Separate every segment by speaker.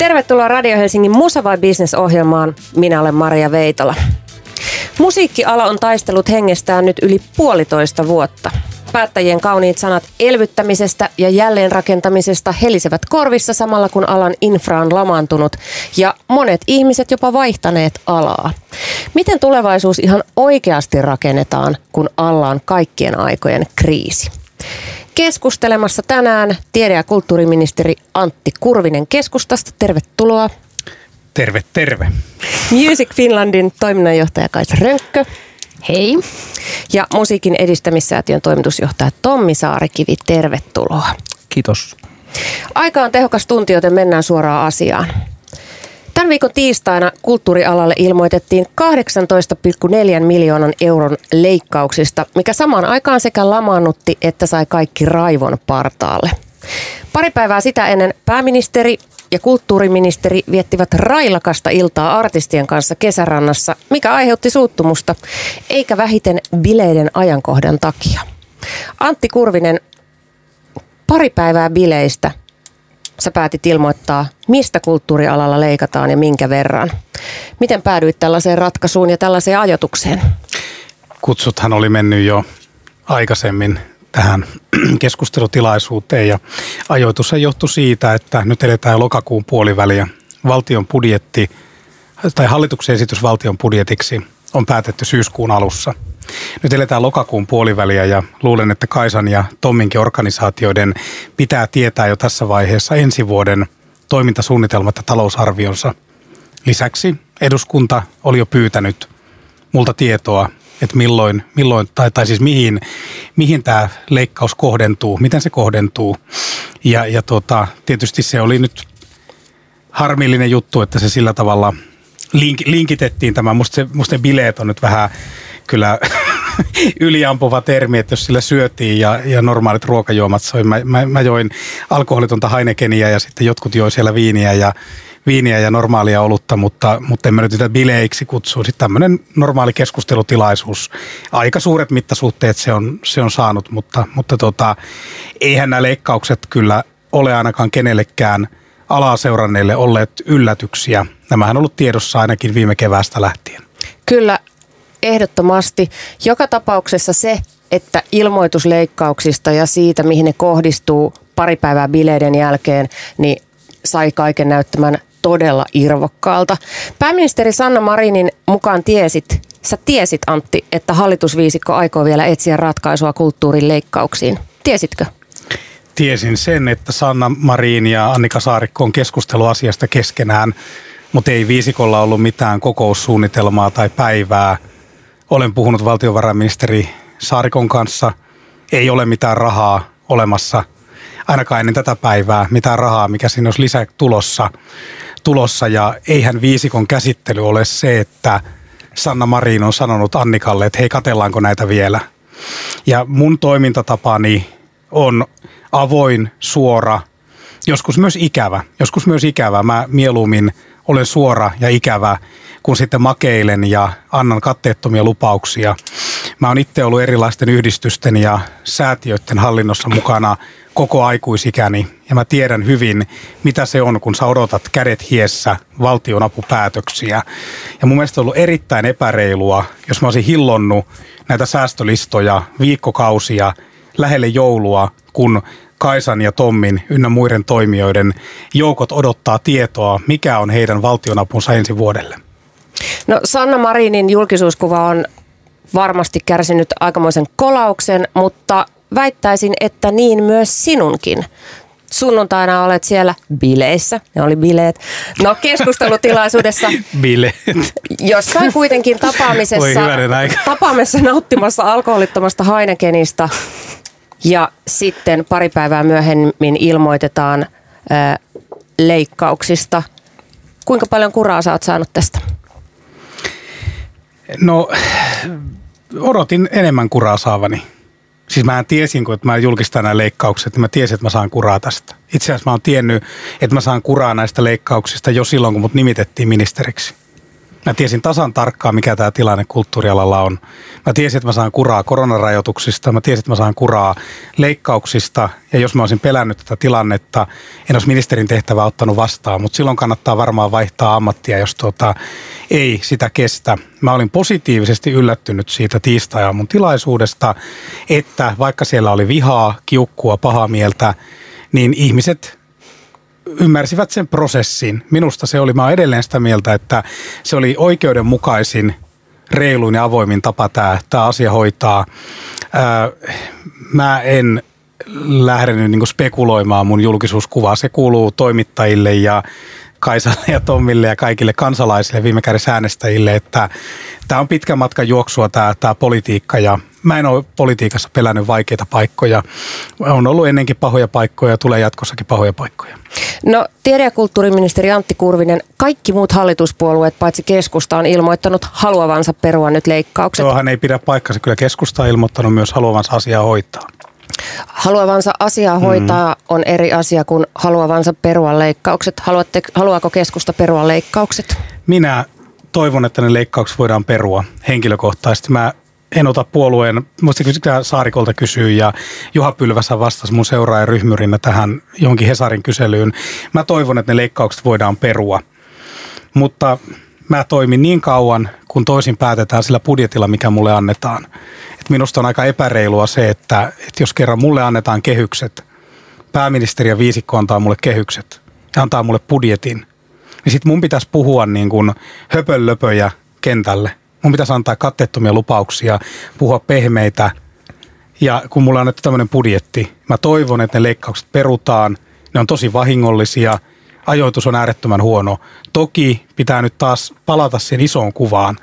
Speaker 1: Tervetuloa Radio Helsingin Musa vai Business ohjelmaan. Minä olen Maria Veitola. Musiikkiala on taistellut hengestään nyt yli puolitoista vuotta. Päättäjien kauniit sanat elvyttämisestä ja jälleenrakentamisesta helisevät korvissa samalla kun alan infra on lamaantunut ja monet ihmiset jopa vaihtaneet alaa. Miten tulevaisuus ihan oikeasti rakennetaan, kun alla on kaikkien aikojen kriisi? Keskustelemassa tänään tiede- ja kulttuuriministeri Antti Kurvinen keskustasta. Tervetuloa.
Speaker 2: Terve, terve.
Speaker 1: Music Finlandin toiminnanjohtaja Kaisa Rönkkö.
Speaker 3: Hei.
Speaker 1: Ja Musiikin edistämissäätiön toimitusjohtaja Tommi Saarikivi, tervetuloa.
Speaker 2: Kiitos.
Speaker 1: Aika on tehokas tunti, joten mennään suoraan asiaan. Tämän viikon tiistaina kulttuurialalle ilmoitettiin 18,4 miljoonan euron leikkauksista, mikä samaan aikaan sekä lamaannutti että sai kaikki raivon partaalle. Pari päivää sitä ennen pääministeri ja kulttuuriministeri viettivät railakasta iltaa artistien kanssa kesärannassa, mikä aiheutti suuttumusta, eikä vähiten bileiden ajankohdan takia. Antti Kurvinen, pari päivää bileistä. Sä päätit ilmoittaa, mistä kulttuurialalla leikataan ja minkä verran. Miten päädyit tällaiseen ratkaisuun ja tällaiseen ajatukseen?
Speaker 2: Kutsuthan oli mennyt jo aikaisemmin tähän keskustelutilaisuuteen ja ajoitus johtui siitä, että nyt eletään lokakuun puoliväliä. Valtion budjetti tai hallituksen esitys valtion budjetiksi on päätetty syyskuun alussa. Nyt eletään lokakuun puoliväliä ja luulen, että Kaisan ja Tomminkin organisaatioiden pitää tietää jo tässä vaiheessa ensi vuoden toimintasuunnitelmat ja talousarvionsa. Lisäksi eduskunta oli jo pyytänyt multa tietoa että milloin, milloin tai, tai siis mihin, mihin tämä leikkaus kohdentuu, miten se kohdentuu. Ja, ja tota, tietysti se oli nyt harmillinen juttu, että se sillä tavalla link, linkitettiin tämä. Musta, se, musta ne bileet on nyt vähän kyllä yliampuva termi, että jos sillä syötiin ja, ja normaalit ruokajuomat soi. Mä, mä, mä join alkoholitonta Heinekeniä ja sitten jotkut joi siellä viiniä ja viiniä ja normaalia olutta, mutta, mutta en mä nyt sitä bileiksi kutsu. Sitten tämmöinen normaali keskustelutilaisuus. Aika suuret mittasuhteet se on, se on saanut, mutta, mutta tota, eihän nämä leikkaukset kyllä ole ainakaan kenellekään alaa seuranneille olleet yllätyksiä. Nämähän on ollut tiedossa ainakin viime keväästä lähtien.
Speaker 1: Kyllä, ehdottomasti. Joka tapauksessa se, että ilmoitusleikkauksista ja siitä, mihin ne kohdistuu pari päivää bileiden jälkeen, niin sai kaiken näyttämään todella irvokkaalta. Pääministeri Sanna Marinin mukaan tiesit, sä tiesit Antti, että hallitusviisikko aikoo vielä etsiä ratkaisua kulttuurin leikkauksiin. Tiesitkö?
Speaker 2: Tiesin sen, että Sanna Marin ja Annika Saarikko on keskustelu asiasta keskenään, mutta ei viisikolla ollut mitään kokoussuunnitelmaa tai päivää. Olen puhunut valtiovarainministeri Saarikon kanssa. Ei ole mitään rahaa olemassa, ainakaan ennen tätä päivää, mitään rahaa, mikä siinä olisi lisää tulossa tulossa ja eihän viisikon käsittely ole se, että Sanna Marin on sanonut Annikalle, että hei katellaanko näitä vielä. Ja mun toimintatapani on avoin, suora, joskus myös ikävä. Joskus myös ikävä. Mä mieluummin olen suora ja ikävä, kun sitten makeilen ja annan katteettomia lupauksia. Mä oon itse ollut erilaisten yhdistysten ja säätiöiden hallinnossa mukana koko aikuisikäni ja mä tiedän hyvin, mitä se on, kun sä odotat kädet hiessä valtionapupäätöksiä. Ja mun mielestä on ollut erittäin epäreilua, jos mä olisin hillonnut näitä säästölistoja viikkokausia lähelle joulua, kun Kaisan ja Tommin ynnä muiden toimijoiden joukot odottaa tietoa, mikä on heidän valtionapunsa ensi vuodelle.
Speaker 1: No Sanna Marinin julkisuuskuva on varmasti kärsinyt aikamoisen kolauksen, mutta väittäisin, että niin myös sinunkin. Sunnuntaina olet siellä bileissä, ne oli bileet, no keskustelutilaisuudessa.
Speaker 2: bileet.
Speaker 1: Jossain kuitenkin tapaamisessa, tapaamisessa nauttimassa alkoholittomasta Heinekenista ja sitten pari päivää myöhemmin ilmoitetaan ää, leikkauksista. Kuinka paljon kuraa sä oot saanut tästä?
Speaker 2: No, odotin enemmän kuraa saavani. Siis mä tiesin, kun mä julkistan nämä leikkaukset, niin mä tiesin, että mä saan kuraa tästä. Itse asiassa mä oon tiennyt, että mä saan kuraa näistä leikkauksista jo silloin, kun mut nimitettiin ministeriksi. Mä tiesin tasan tarkkaan, mikä tämä tilanne kulttuurialalla on. Mä tiesin, että mä saan kuraa koronarajoituksista, mä tiesin, että mä saan kuraa leikkauksista. Ja jos mä olisin pelännyt tätä tilannetta, en olisi ministerin tehtävää ottanut vastaan. Mutta silloin kannattaa varmaan vaihtaa ammattia, jos tuota, ei sitä kestä. Mä olin positiivisesti yllättynyt siitä tiistai mun tilaisuudesta, että vaikka siellä oli vihaa, kiukkua, pahaa mieltä, niin ihmiset ymmärsivät sen prosessin. Minusta se oli, mä olen edelleen sitä mieltä, että se oli oikeudenmukaisin, reiluin ja avoimin tapa tämä, tämä asia hoitaa. Ää, mä en lähde nyt niin spekuloimaan mun julkisuuskuvaa. Se kuuluu toimittajille ja Kaisalle ja Tommille ja kaikille kansalaisille, viime kädessä äänestäjille, että tämä on pitkä matka juoksua tämä, tämä politiikka ja mä en ole politiikassa pelännyt vaikeita paikkoja. On ollut ennenkin pahoja paikkoja ja tulee jatkossakin pahoja paikkoja.
Speaker 1: No tiede- ja kulttuuriministeri Antti Kurvinen, kaikki muut hallituspuolueet paitsi keskusta on ilmoittanut haluavansa perua nyt leikkaukset.
Speaker 2: Tuohan ei pidä paikkansa. Kyllä keskusta on ilmoittanut myös haluavansa asiaa hoitaa.
Speaker 1: Haluavansa asiaa mm. hoitaa mm. on eri asia kuin haluavansa perua leikkaukset. Haluatte, haluaako keskusta perua leikkaukset?
Speaker 2: Minä toivon, että ne leikkaukset voidaan perua henkilökohtaisesti. Mä en ota puolueen, muista kysyä Saarikolta kysyy ja Juha Pylväsä vastasi mun seuraajan ryhmyrinä tähän johonkin Hesarin kyselyyn. Mä toivon, että ne leikkaukset voidaan perua, mutta mä toimin niin kauan, kun toisin päätetään sillä budjetilla, mikä mulle annetaan. Minusta on aika epäreilua se, että, että jos kerran mulle annetaan kehykset, pääministeri ja viisikko antaa mulle kehykset ja antaa mulle budjetin, niin sitten mun pitäisi puhua niin kuin höpönlöpöjä kentälle Mun pitäisi antaa katteettomia lupauksia, puhua pehmeitä. Ja kun mulla on annettu tämmöinen budjetti, mä toivon, että ne leikkaukset perutaan. Ne on tosi vahingollisia. Ajoitus on äärettömän huono. Toki pitää nyt taas palata siihen isoon kuvaan,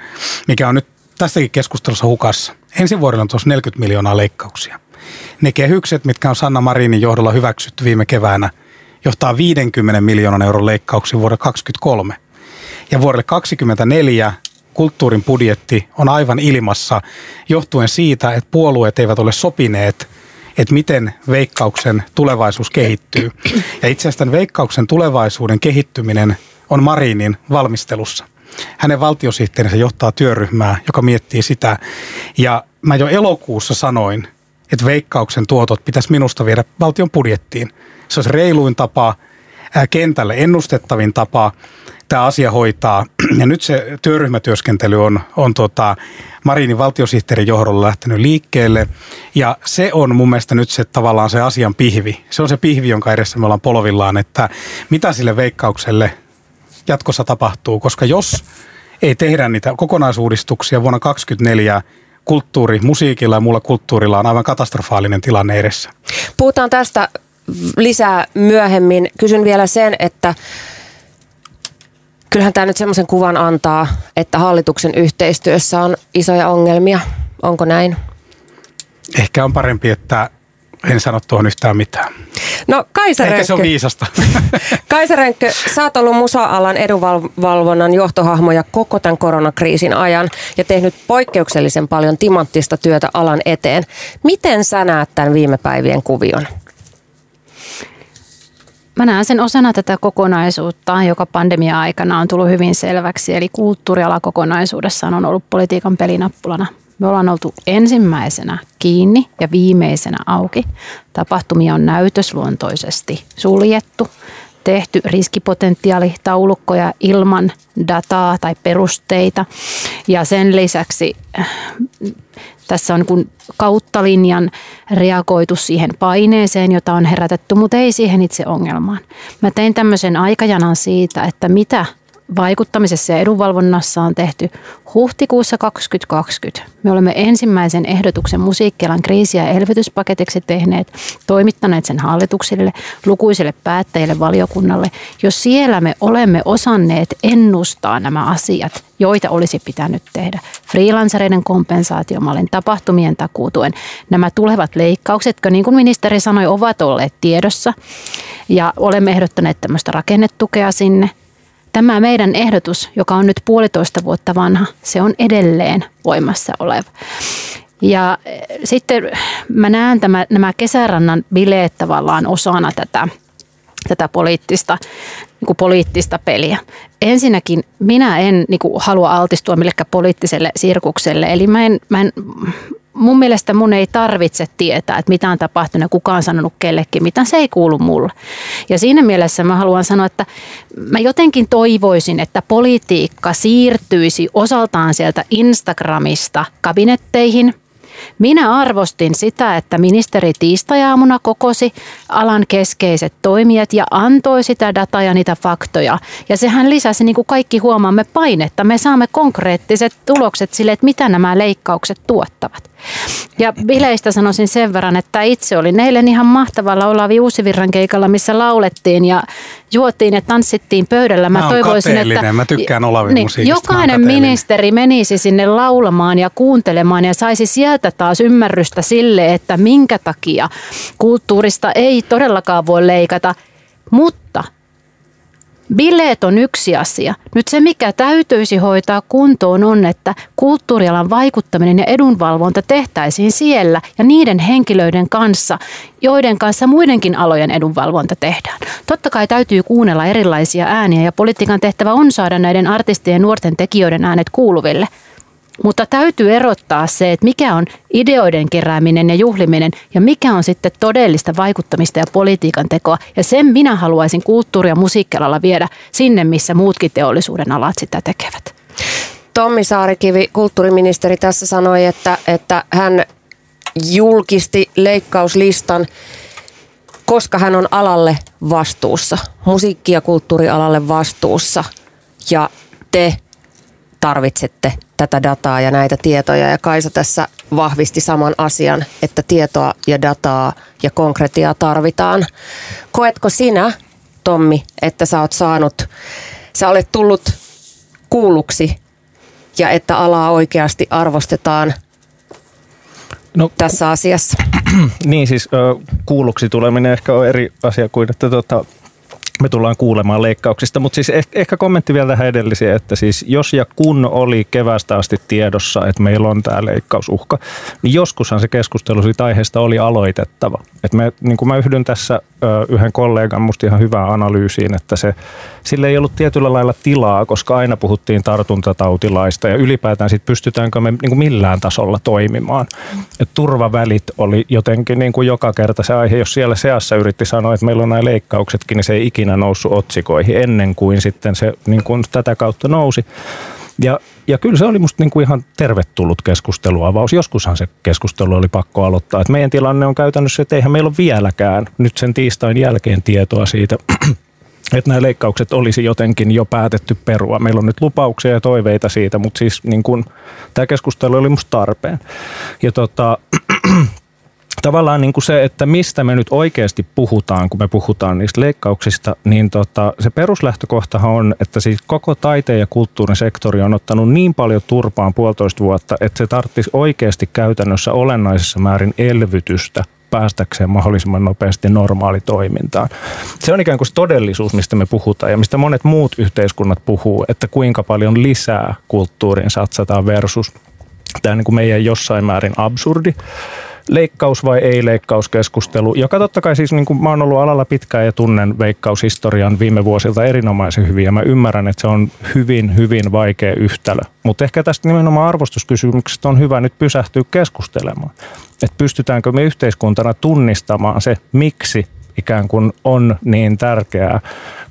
Speaker 2: mikä on nyt tässäkin keskustelussa hukassa. Ensi vuodella on tuossa 40 miljoonaa leikkauksia. Ne kehykset, mitkä on Sanna Marinin johdolla hyväksytty viime keväänä, johtaa 50 miljoonan euron leikkauksiin vuodelle 2023. Ja vuodelle 2024 kulttuurin budjetti on aivan ilmassa johtuen siitä, että puolueet eivät ole sopineet, että miten veikkauksen tulevaisuus kehittyy. Ja itse asiassa tämän veikkauksen tulevaisuuden kehittyminen on Marinin valmistelussa. Hänen valtiosihteerinsä johtaa työryhmää, joka miettii sitä. Ja mä jo elokuussa sanoin, että veikkauksen tuotot pitäisi minusta viedä valtion budjettiin. Se olisi reiluin tapa, kentälle ennustettavin tapa tämä asia hoitaa. Ja nyt se työryhmätyöskentely on, on tota Marinin valtiosihteerin johdolla lähtenyt liikkeelle. Ja se on mun mielestä nyt se tavallaan se asian pihvi. Se on se pihvi, jonka edessä me ollaan polovillaan, että mitä sille veikkaukselle jatkossa tapahtuu. Koska jos ei tehdä niitä kokonaisuudistuksia vuonna 2024 kulttuuri, musiikilla ja muulla kulttuurilla on aivan katastrofaalinen tilanne edessä.
Speaker 1: Puhutaan tästä lisää myöhemmin. Kysyn vielä sen, että kyllähän tämä nyt semmoisen kuvan antaa, että hallituksen yhteistyössä on isoja ongelmia. Onko näin?
Speaker 2: Ehkä on parempi, että en sano tuohon yhtään mitään.
Speaker 1: No Kaisa
Speaker 2: Ehkä se on viisasta.
Speaker 1: Kaisa Rönkkö, sä oot ollut musa-alan edunvalvonnan johtohahmoja koko tämän koronakriisin ajan ja tehnyt poikkeuksellisen paljon timanttista työtä alan eteen. Miten sä näet tämän viime päivien kuvion?
Speaker 3: Mä näen sen osana tätä kokonaisuutta, joka pandemia-aikana on tullut hyvin selväksi. Eli kulttuuriala kokonaisuudessaan on ollut politiikan pelinappulana. Me ollaan oltu ensimmäisenä kiinni ja viimeisenä auki. Tapahtumia on näytösluontoisesti suljettu, tehty riskipotentiaalitaulukkoja ilman dataa tai perusteita. Ja sen lisäksi tässä on niin kautta linjan reagoitu siihen paineeseen, jota on herätetty, mutta ei siihen itse ongelmaan. Mä tein tämmöisen aikajanan siitä, että mitä vaikuttamisessa ja edunvalvonnassa on tehty huhtikuussa 2020. Me olemme ensimmäisen ehdotuksen musiikkialan kriisi- ja elvytyspaketiksi tehneet, toimittaneet sen hallituksille, lukuisille päättäjille, valiokunnalle. Jos siellä me olemme osanneet ennustaa nämä asiat, joita olisi pitänyt tehdä. Freelancereiden kompensaatiomallin, tapahtumien takuutuen, nämä tulevat leikkaukset, niin kuin ministeri sanoi, ovat olleet tiedossa. Ja olemme ehdottaneet tämmöistä rakennetukea sinne Tämä meidän ehdotus, joka on nyt puolitoista vuotta vanha, se on edelleen voimassa oleva. Ja eh, sitten mä näen tämä, nämä kesärannan bileet tavallaan osana tätä tätä poliittista, niin kuin poliittista peliä. Ensinnäkin minä en niin kuin, halua altistua millekään poliittiselle sirkukselle, eli mä en, mä en mun mielestä mun ei tarvitse tietää, että mitä on tapahtunut ja kuka on sanonut kellekin, mitä se ei kuulu mulle. Ja siinä mielessä mä haluan sanoa, että mä jotenkin toivoisin, että politiikka siirtyisi osaltaan sieltä Instagramista kabinetteihin – minä arvostin sitä, että ministeri tiistajaamuna kokosi alan keskeiset toimijat ja antoi sitä dataa ja niitä faktoja. Ja sehän lisäsi, niin kuin kaikki huomaamme, painetta. Me saamme konkreettiset tulokset sille, että mitä nämä leikkaukset tuottavat. Ja bileistä sanoisin sen verran, että itse olin eilen ihan mahtavalla Olavi Uusivirran keikalla, missä laulettiin ja juotiin ja tanssittiin pöydällä.
Speaker 2: Mä, mä toivoisin, että
Speaker 3: mä
Speaker 2: tykkään Olavi niin,
Speaker 3: Jokainen ministeri menisi sinne laulamaan ja kuuntelemaan ja saisi sieltä taas ymmärrystä sille, että minkä takia kulttuurista ei todellakaan voi leikata. Mutta Bileet on yksi asia. Nyt se, mikä täytyisi hoitaa kuntoon, on, että kulttuurialan vaikuttaminen ja edunvalvonta tehtäisiin siellä ja niiden henkilöiden kanssa, joiden kanssa muidenkin alojen edunvalvonta tehdään. Totta kai täytyy kuunnella erilaisia ääniä ja politiikan tehtävä on saada näiden artistien ja nuorten tekijöiden äänet kuuluville – mutta täytyy erottaa se, että mikä on ideoiden kerääminen ja juhliminen ja mikä on sitten todellista vaikuttamista ja politiikan tekoa. Ja sen minä haluaisin kulttuuri- ja musiikkialalla viedä sinne, missä muutkin teollisuuden alat sitä tekevät.
Speaker 1: Tommi Saarikivi, kulttuuriministeri, tässä sanoi, että, että hän julkisti leikkauslistan, koska hän on alalle vastuussa, musiikki- ja kulttuurialalle vastuussa. Ja te tarvitsette tätä dataa ja näitä tietoja. Ja Kaisa tässä vahvisti saman asian, että tietoa ja dataa ja konkretiaa tarvitaan. Koetko sinä, Tommi, että sä oot saanut, sä olet tullut kuulluksi ja että alaa oikeasti arvostetaan no, tässä asiassa?
Speaker 4: Niin siis kuulluksi tuleminen ehkä on eri asia kuin, että tota, me tullaan kuulemaan leikkauksista, mutta siis ehkä, ehkä kommentti vielä tähän edellisiin, että siis jos ja kun oli kevästä asti tiedossa, että meillä on tämä leikkausuhka, niin joskushan se keskustelu siitä aiheesta oli aloitettava. Et me, niin kuin mä yhdyn tässä ö, yhden kollegan musta ihan hyvään analyysiin, että se, sille ei ollut tietyllä lailla tilaa, koska aina puhuttiin tartuntatautilaista ja ylipäätään sit pystytäänkö me niin kuin millään tasolla toimimaan. Et turvavälit oli jotenkin niin kuin joka kerta se aihe, jos siellä seassa yritti sanoa, että meillä on nämä leikkauksetkin, niin se ei ikinä noussut otsikoihin ennen kuin sitten se niin kuin tätä kautta nousi. Ja, ja kyllä se oli musta niin kuin ihan tervetullut keskusteluavaus. Joskushan se keskustelu oli pakko aloittaa. Et meidän tilanne on käytännössä, että eihän meillä ole vieläkään nyt sen tiistain jälkeen tietoa siitä, että nämä leikkaukset olisi jotenkin jo päätetty perua. Meillä on nyt lupauksia ja toiveita siitä, mutta siis niin kuin, tämä keskustelu oli musta tarpeen. Ja tota, tavallaan niin kuin se, että mistä me nyt oikeasti puhutaan, kun me puhutaan niistä leikkauksista, niin tota, se peruslähtökohtahan on, että siis koko taiteen ja kulttuurin sektori on ottanut niin paljon turpaan puolitoista vuotta, että se tarvitsisi oikeasti käytännössä olennaisessa määrin elvytystä päästäkseen mahdollisimman nopeasti normaalitoimintaan. Se on ikään kuin todellisuus, mistä me puhutaan ja mistä monet muut yhteiskunnat puhuu, että kuinka paljon lisää kulttuuriin satsataan versus tämä niin kuin meidän jossain määrin absurdi leikkaus vai ei leikkauskeskustelu, joka totta kai siis niin kuin mä oon ollut alalla pitkään ja tunnen veikkaushistorian viime vuosilta erinomaisen hyvin ja mä ymmärrän, että se on hyvin, hyvin vaikea yhtälö. Mutta ehkä tästä nimenomaan arvostuskysymyksestä on hyvä nyt pysähtyä keskustelemaan. Että pystytäänkö me yhteiskuntana tunnistamaan se, miksi ikään kuin on niin tärkeää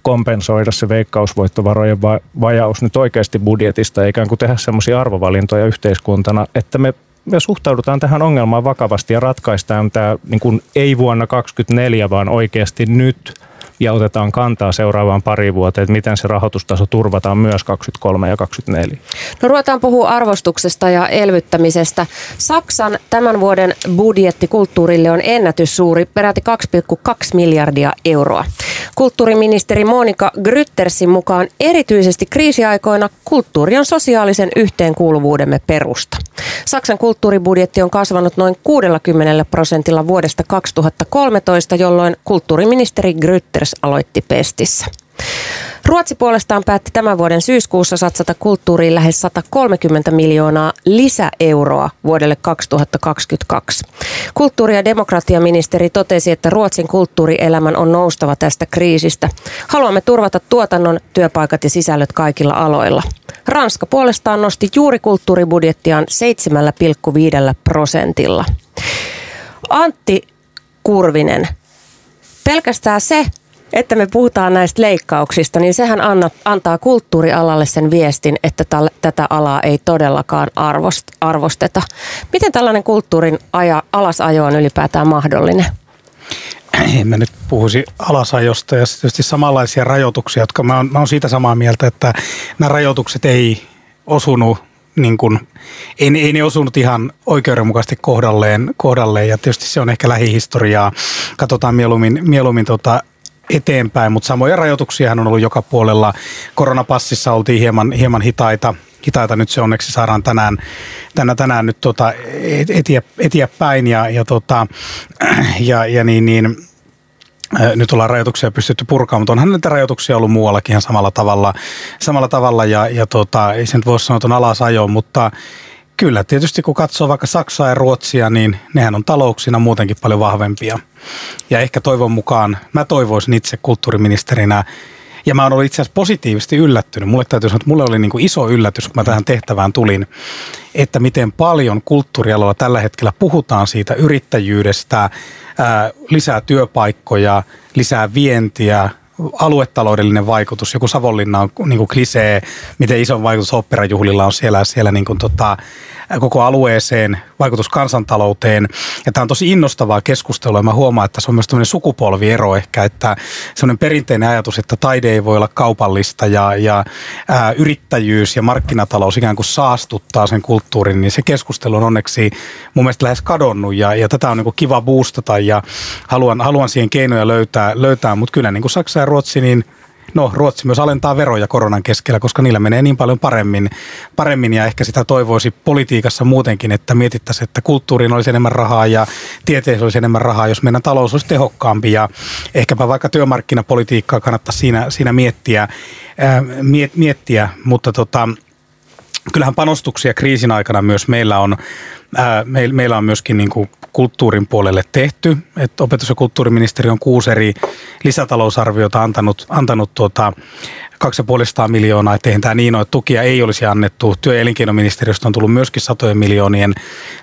Speaker 4: kompensoida se veikkausvoittovarojen vajaus nyt oikeasti budjetista ja ikään kuin tehdä semmoisia arvovalintoja yhteiskuntana, että me me suhtaudutaan tähän ongelmaan vakavasti ja ratkaistaan tämä niin kuin ei vuonna 2024, vaan oikeasti nyt ja otetaan kantaa seuraavaan pari vuoteen, että miten se rahoitustaso turvataan myös 23 ja 24.
Speaker 1: No ruvetaan puhua arvostuksesta ja elvyttämisestä. Saksan tämän vuoden budjetti kulttuurille on ennätyssuuri, peräti 2,2 miljardia euroa. Kulttuuriministeri Monika Gryttersin mukaan erityisesti kriisiaikoina kulttuuri on sosiaalisen yhteenkuuluvuudemme perusta. Saksan kulttuuribudjetti on kasvanut noin 60 prosentilla vuodesta 2013, jolloin kulttuuriministeri Grytters aloitti Pestissä. Ruotsi puolestaan päätti tämän vuoden syyskuussa satsata kulttuuriin lähes 130 miljoonaa lisäeuroa vuodelle 2022. Kulttuuri- ja demokratiaministeri totesi, että Ruotsin kulttuurielämän on noustava tästä kriisistä. Haluamme turvata tuotannon, työpaikat ja sisällöt kaikilla aloilla. Ranska puolestaan nosti juuri kulttuuribudjettiaan 7,5 prosentilla. Antti Kurvinen, pelkästään se, että me puhutaan näistä leikkauksista, niin sehän anna, antaa kulttuurialalle sen viestin, että täl, tätä alaa ei todellakaan arvost, arvosteta. Miten tällainen kulttuurin aja, alasajo on ylipäätään mahdollinen?
Speaker 2: En mä nyt puhuisi alasajosta ja tietysti samanlaisia rajoituksia, jotka mä oon, mä oon siitä samaa mieltä, että nämä rajoitukset ei osunut niin kuin, ei, ei ne osunut ihan oikeudenmukaisesti kohdalleen, kohdalleen ja tietysti se on ehkä lähihistoriaa. Katsotaan mieluummin, mieluummin tota eteenpäin, mutta samoja rajoituksia on ollut joka puolella. Koronapassissa oltiin hieman, hieman hitaita, hitaita. Nyt se onneksi saadaan tänään, tänä, tänään nyt tota etiä, etiä päin ja, ja, tota, ja, ja niin, niin nyt ollaan rajoituksia pystytty purkamaan, mutta onhan näitä rajoituksia ollut muuallakin ihan samalla tavalla, samalla tavalla ja, ja tota, ei sen voi sanoa, että on alasajo, mutta Kyllä, tietysti kun katsoo vaikka Saksaa ja Ruotsia, niin nehän on talouksina muutenkin paljon vahvempia. Ja ehkä toivon mukaan, mä toivoisin itse kulttuuriministerinä, ja mä oon ollut itse asiassa positiivisesti yllättynyt. Mulle täytyy sanoa, että mulle oli niin kuin iso yllätys, kun mä tähän tehtävään tulin, että miten paljon kulttuurialalla tällä hetkellä puhutaan siitä yrittäjyydestä, ää, lisää työpaikkoja, lisää vientiä, aluetaloudellinen vaikutus, joku Savonlinna on niin kuin klisee, miten iso vaikutus operajuhlilla on siellä, siellä niin kuin tota, koko alueeseen, vaikutus kansantalouteen. Ja tämä on tosi innostavaa keskustelua. Mä huomaan, että se on myös tämmöinen sukupolviero ehkä, että semmoinen perinteinen ajatus, että taide ei voi olla kaupallista ja, ja ää, yrittäjyys ja markkinatalous ikään kuin saastuttaa sen kulttuurin, niin se keskustelu on onneksi mun mielestä lähes kadonnut ja, ja tätä on niin kiva boostata ja haluan, haluan siihen keinoja löytää, löytää mutta kyllä niin kuin Saksa ja Ruotsi, niin No Ruotsi myös alentaa veroja koronan keskellä, koska niillä menee niin paljon paremmin, paremmin. Ja ehkä sitä toivoisi politiikassa muutenkin, että mietittäisiin, että kulttuuriin olisi enemmän rahaa ja tieteeseen olisi enemmän rahaa, jos meidän talous olisi tehokkaampi. Ja ehkäpä vaikka työmarkkinapolitiikkaa kannattaa siinä, siinä miettiä, ää, miet, miettiä, mutta tota, kyllähän panostuksia kriisin aikana myös meillä on, ää, me, meillä on myöskin niin kuin kulttuurin puolelle tehty. Että opetus- ja kulttuuriministeri on kuusi eri lisätalousarviota antanut, antanut tuota, 250 miljoonaa, että eihän tämä niin ole, että tukia ei olisi annettu. Työ- ja elinkeinoministeriöstä on tullut myöskin satojen miljoonien,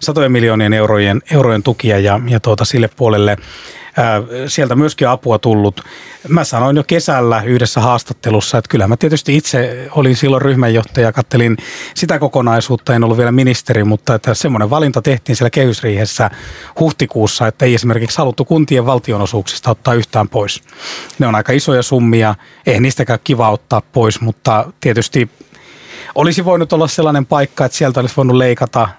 Speaker 2: satojen miljoonien eurojen, eurojen tukia ja, ja tuota, sille puolelle sieltä myöskin apua tullut. Mä sanoin jo kesällä yhdessä haastattelussa, että kyllä mä tietysti itse olin silloin ryhmänjohtaja, kattelin sitä kokonaisuutta, en ollut vielä ministeri, mutta että semmoinen valinta tehtiin siellä kehysriihessä huhtikuussa, että ei esimerkiksi haluttu kuntien valtionosuuksista ottaa yhtään pois. Ne on aika isoja summia, ei niistäkään kiva ottaa pois, mutta tietysti olisi voinut olla sellainen paikka, että sieltä olisi voinut leikata.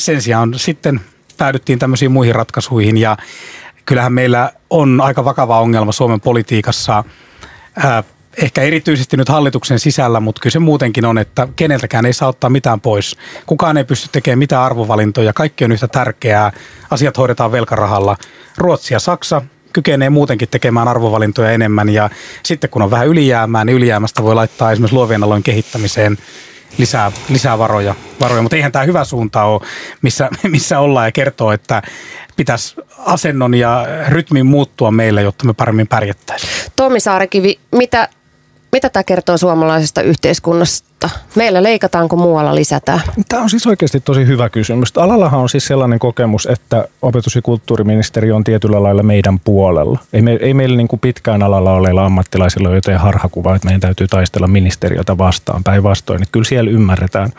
Speaker 2: Sen sijaan sitten päädyttiin tämmöisiin muihin ratkaisuihin ja kyllähän meillä on aika vakava ongelma Suomen politiikassa, ää, ehkä erityisesti nyt hallituksen sisällä, mutta kyllä se muutenkin on, että keneltäkään ei saa ottaa mitään pois. Kukaan ei pysty tekemään mitään arvovalintoja, kaikki on yhtä tärkeää, asiat hoidetaan velkarahalla. Ruotsi ja Saksa kykenee muutenkin tekemään arvovalintoja enemmän ja sitten kun on vähän ylijäämää, niin ylijäämästä voi laittaa esimerkiksi luovien alojen kehittämiseen lisää, lisää varoja, varoja. Mutta eihän tämä hyvä suunta ole, missä, missä ollaan ja kertoo, että pitäisi asennon ja rytmin muuttua meille, jotta me paremmin pärjättäisiin.
Speaker 1: Tomi Saarekivi, mitä, mitä tämä kertoo suomalaisesta yhteiskunnasta? meillä leikataan, kun muualla lisätään?
Speaker 4: Tämä on siis oikeasti tosi hyvä kysymys. Alallahan on siis sellainen kokemus, että opetus- ja kulttuuriministeri on tietyllä lailla meidän puolella. Ei, me, ei meillä niin kuin pitkään alalla oleilla ammattilaisilla ole jotain harhakuvaa, että meidän täytyy taistella ministeriötä vastaan. Päinvastoin, kyllä siellä ymmärretään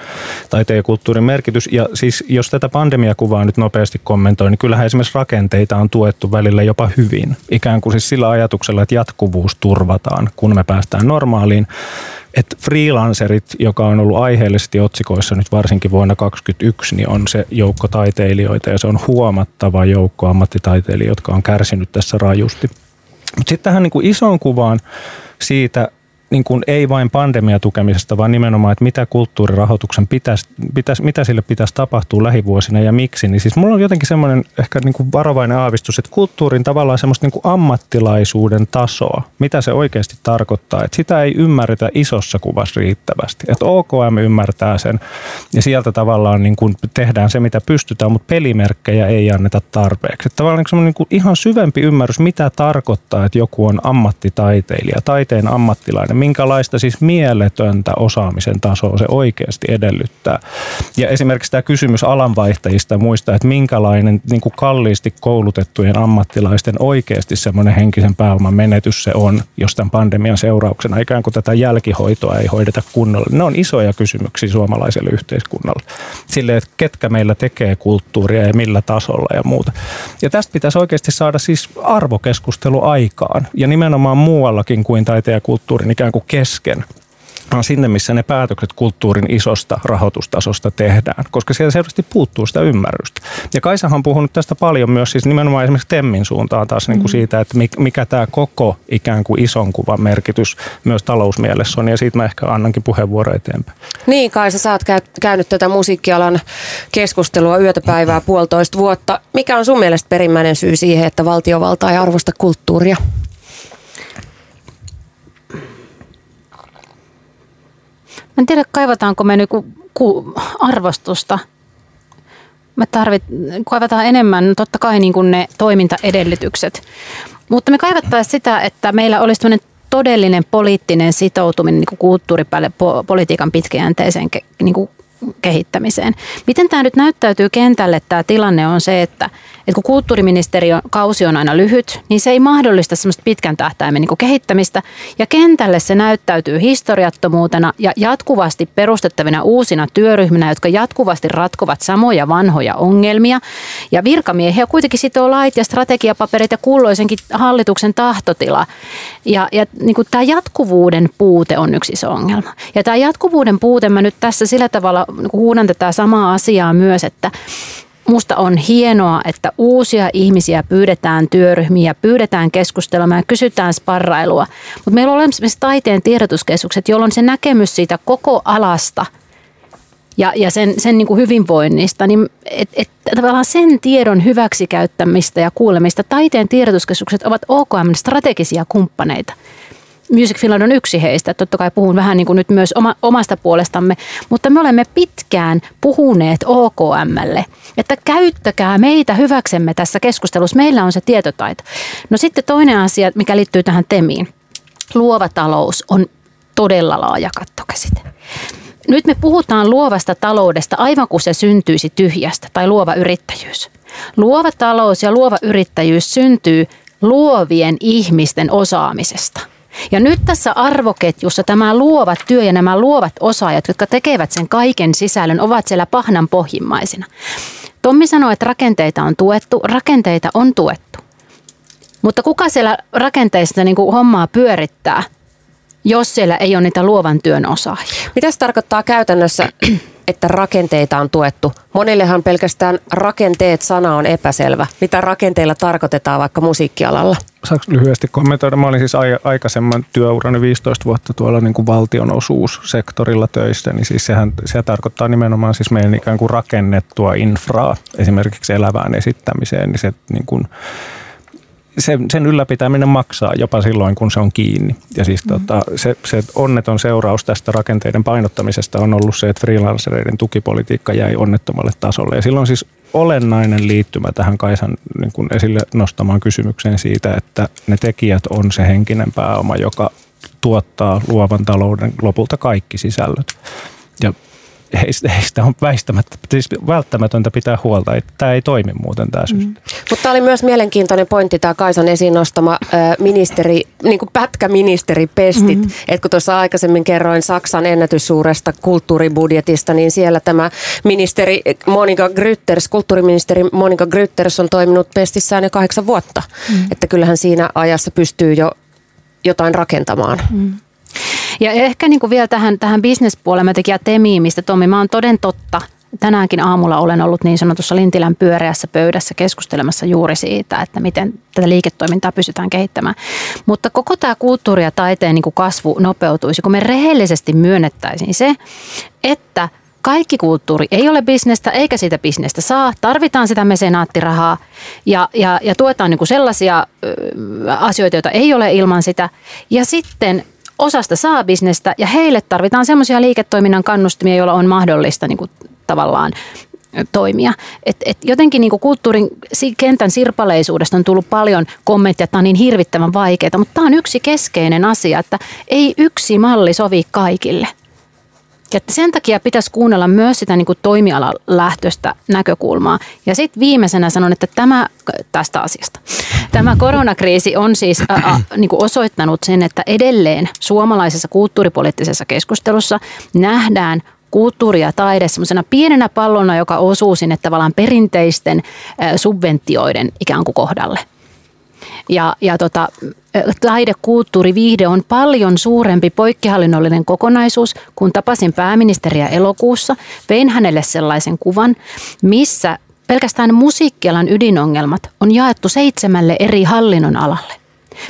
Speaker 4: taiteen ja kulttuurin merkitys. Ja siis jos tätä pandemiakuvaa nyt nopeasti kommentoi, niin kyllähän esimerkiksi rakenteita on tuettu välillä jopa hyvin. Ikään kuin siis sillä ajatuksella, että jatkuvuus turvataan, kun me päästään normaaliin että freelancerit, joka on ollut aiheellisesti otsikoissa nyt varsinkin vuonna 2021, niin on se joukko taiteilijoita ja se on huomattava joukko ammattitaiteilijoita, jotka on kärsinyt tässä rajusti. Mutta sitten tähän niin kuin isoon kuvaan siitä, niin kuin ei vain pandemia tukemisesta, vaan nimenomaan, että mitä kulttuurirahoituksen pitäisi, pitäisi, mitä sille pitäisi tapahtua lähivuosina ja miksi. Niin siis mulla on jotenkin semmoinen ehkä niin kuin varovainen aavistus, että kulttuurin tavallaan semmoista niin kuin ammattilaisuuden tasoa, mitä se oikeasti tarkoittaa, että sitä ei ymmärretä isossa kuvassa riittävästi. Että OKM ymmärtää sen ja sieltä tavallaan niin kuin tehdään se, mitä pystytään, mutta pelimerkkejä ei anneta tarpeeksi. Että tavallaan niin niin kuin ihan syvempi ymmärrys, mitä tarkoittaa, että joku on ammattitaiteilija, taiteen ammattilainen, minkälaista siis mieletöntä osaamisen tasoa se oikeasti edellyttää. Ja esimerkiksi tämä kysymys alanvaihtajista muista, että minkälainen niin kuin kalliisti koulutettujen ammattilaisten oikeasti semmoinen henkisen pääoman menetys se on, jos tämän pandemian seurauksena ikään kuin tätä jälkihoitoa ei hoideta kunnolla. Ne on isoja kysymyksiä suomalaiselle yhteiskunnalle. Sille, että ketkä meillä tekee kulttuuria ja millä tasolla ja muuta. Ja tästä pitäisi oikeasti saada siis arvokeskustelu aikaan ja nimenomaan muuallakin kuin taiteen ja kulttuurin ikään kuin kesken vaan sinne, missä ne päätökset kulttuurin isosta rahoitustasosta tehdään, koska siellä selvästi puuttuu sitä ymmärrystä. Ja Kaisahan on puhunut tästä paljon myös siis nimenomaan esimerkiksi Temmin suuntaan taas niin kuin mm. siitä, että mikä tämä koko ikään kuin ison kuvan merkitys myös talousmielessä on, ja siitä mä ehkä annankin puheenvuoro eteenpäin.
Speaker 1: Niin, Kaisa, sä oot käynyt tätä musiikkialan keskustelua yötäpäivää puolitoista vuotta. Mikä on sun mielestä perimmäinen syy siihen, että valtiovalta ei arvosta kulttuuria?
Speaker 3: En tiedä, kaivataanko me niinku arvostusta. Me tarvit, kaivataan enemmän totta kai niin kuin ne toimintaedellytykset. Mutta me kaivattaisiin sitä, että meillä olisi todellinen poliittinen sitoutuminen niin kulttuuripolitiikan pitkäjänteiseen niin kehittämiseen. Miten tämä nyt näyttäytyy kentälle? Tämä tilanne on se, että, että kun kulttuuriministeriön kausi on aina lyhyt, niin se ei mahdollista semmoista pitkän tähtäimen niin kehittämistä. Ja kentälle se näyttäytyy historiattomuutena ja jatkuvasti perustettavina uusina työryhminä, jotka jatkuvasti ratkovat samoja vanhoja ongelmia. Ja virkamiehiä kuitenkin sitoo lait ja strategiapaperit ja kulloisenkin hallituksen tahtotila. Ja, ja niin kuin tämä jatkuvuuden puute on yksi iso ongelma. Ja tämä jatkuvuuden puute mä nyt tässä sillä tavalla huudan tätä samaa asiaa myös, että Musta on hienoa, että uusia ihmisiä pyydetään työryhmiä, pyydetään keskustelemaan ja kysytään sparrailua. Mutta meillä on olemassa taiteen tiedotuskeskukset, jolloin se näkemys siitä koko alasta ja, ja sen, sen niin kuin hyvinvoinnista, niin et, et, tavallaan sen tiedon hyväksikäyttämistä ja kuulemista taiteen tiedotuskeskukset ovat OKM strategisia kumppaneita. Music Finland on yksi heistä. Totta kai puhun vähän niin kuin nyt myös oma, omasta puolestamme, mutta me olemme pitkään puhuneet OKMlle, että käyttäkää meitä hyväksemme tässä keskustelussa. Meillä on se tietotaito. No sitten toinen asia, mikä liittyy tähän temiin. Luova talous on todella laaja kattokäsite. Nyt me puhutaan luovasta taloudesta aivan kuin se syntyisi tyhjästä tai luova yrittäjyys. Luova talous ja luova yrittäjyys syntyy luovien ihmisten osaamisesta. Ja nyt tässä arvoketjussa tämä luova työ ja nämä luovat osaajat, jotka tekevät sen kaiken sisällön, ovat siellä pahnan pohjimmaisina. Tommi sanoi, että rakenteita on tuettu. Rakenteita on tuettu. Mutta kuka siellä rakenteissa niin kuin hommaa pyörittää, jos siellä ei ole niitä luovan työn osaajia?
Speaker 1: Mitä se tarkoittaa käytännössä että rakenteita on tuettu. Monillehan pelkästään rakenteet-sana on epäselvä. Mitä rakenteilla tarkoitetaan vaikka musiikkialalla?
Speaker 4: Saanko lyhyesti kommentoida? Mä olin siis aikaisemman työurani 15 vuotta tuolla niin kuin valtionosuussektorilla töissä, niin siis sehän, se tarkoittaa nimenomaan siis meidän ikään kuin rakennettua infraa esimerkiksi elävään esittämiseen, niin se niin kuin sen, sen ylläpitäminen maksaa jopa silloin, kun se on kiinni. Ja siis mm. tota, se, se onneton seuraus tästä rakenteiden painottamisesta on ollut se, että freelancereiden tukipolitiikka jäi onnettomalle tasolle. Ja silloin siis olennainen liittymä tähän Kaisan niin kuin esille nostamaan kysymykseen siitä, että ne tekijät on se henkinen pääoma, joka tuottaa luovan talouden lopulta kaikki sisällöt. Ja heistä, heistä on väistämättä, siis välttämätöntä pitää huolta. Että tämä ei toimi muuten tämä systeemi. Mm.
Speaker 1: Mutta tämä oli myös mielenkiintoinen pointti tämä Kaisan esiin nostama äh, ministeri, niin kuin pätkäministeripestit. Mm-hmm. Että kun tuossa aikaisemmin kerroin Saksan ennätyssuuresta kulttuuribudjetista, niin siellä tämä ministeri Monika Grytters, kulttuuriministeri Monika Grytters on toiminut pestissään jo kahdeksan vuotta. Mm. Että kyllähän siinä ajassa pystyy jo jotain rakentamaan. Mm.
Speaker 3: Ja ehkä niin kuin vielä tähän, tähän bisnespuoleen mä tekijä Temiin, mistä Tommi, mä oon toden totta tänäänkin aamulla olen ollut niin sanotussa Lintilän pyöreässä pöydässä keskustelemassa juuri siitä, että miten tätä liiketoimintaa pystytään kehittämään. Mutta koko tämä kulttuuri ja taiteen niin kuin kasvu nopeutuisi, kun me rehellisesti myönnettäisiin se, että kaikki kulttuuri ei ole bisnestä eikä siitä bisnestä saa. Tarvitaan sitä mesenaattirahaa ja, ja, ja tuetaan niin kuin sellaisia asioita, joita ei ole ilman sitä. Ja sitten osasta saa bisnestä ja heille tarvitaan semmoisia liiketoiminnan kannustimia, joilla on mahdollista niin kuin tavallaan toimia. Et, et jotenkin niin kulttuurin kentän sirpaleisuudesta on tullut paljon kommentteja, että tämä on niin hirvittävän vaikeaa, mutta tämä on yksi keskeinen asia, että ei yksi malli sovi kaikille. Ja sen takia pitäisi kuunnella myös sitä niin toimialan lähtöistä näkökulmaa. Ja sitten viimeisenä sanon, että tämä tästä asiasta. Tämä koronakriisi on siis ä, ä, niin osoittanut sen, että edelleen suomalaisessa kulttuuripoliittisessa keskustelussa nähdään kulttuuri ja taide semmoisena pienenä pallona, joka osuu sinne tavallaan perinteisten subventioiden ikään kuin kohdalle. Ja, ja tota, taide, kulttuuri, viihde on paljon suurempi poikkihallinnollinen kokonaisuus, kun tapasin pääministeriä elokuussa. Vein hänelle sellaisen kuvan, missä pelkästään musiikkialan ydinongelmat on jaettu seitsemälle eri hallinnon alalle.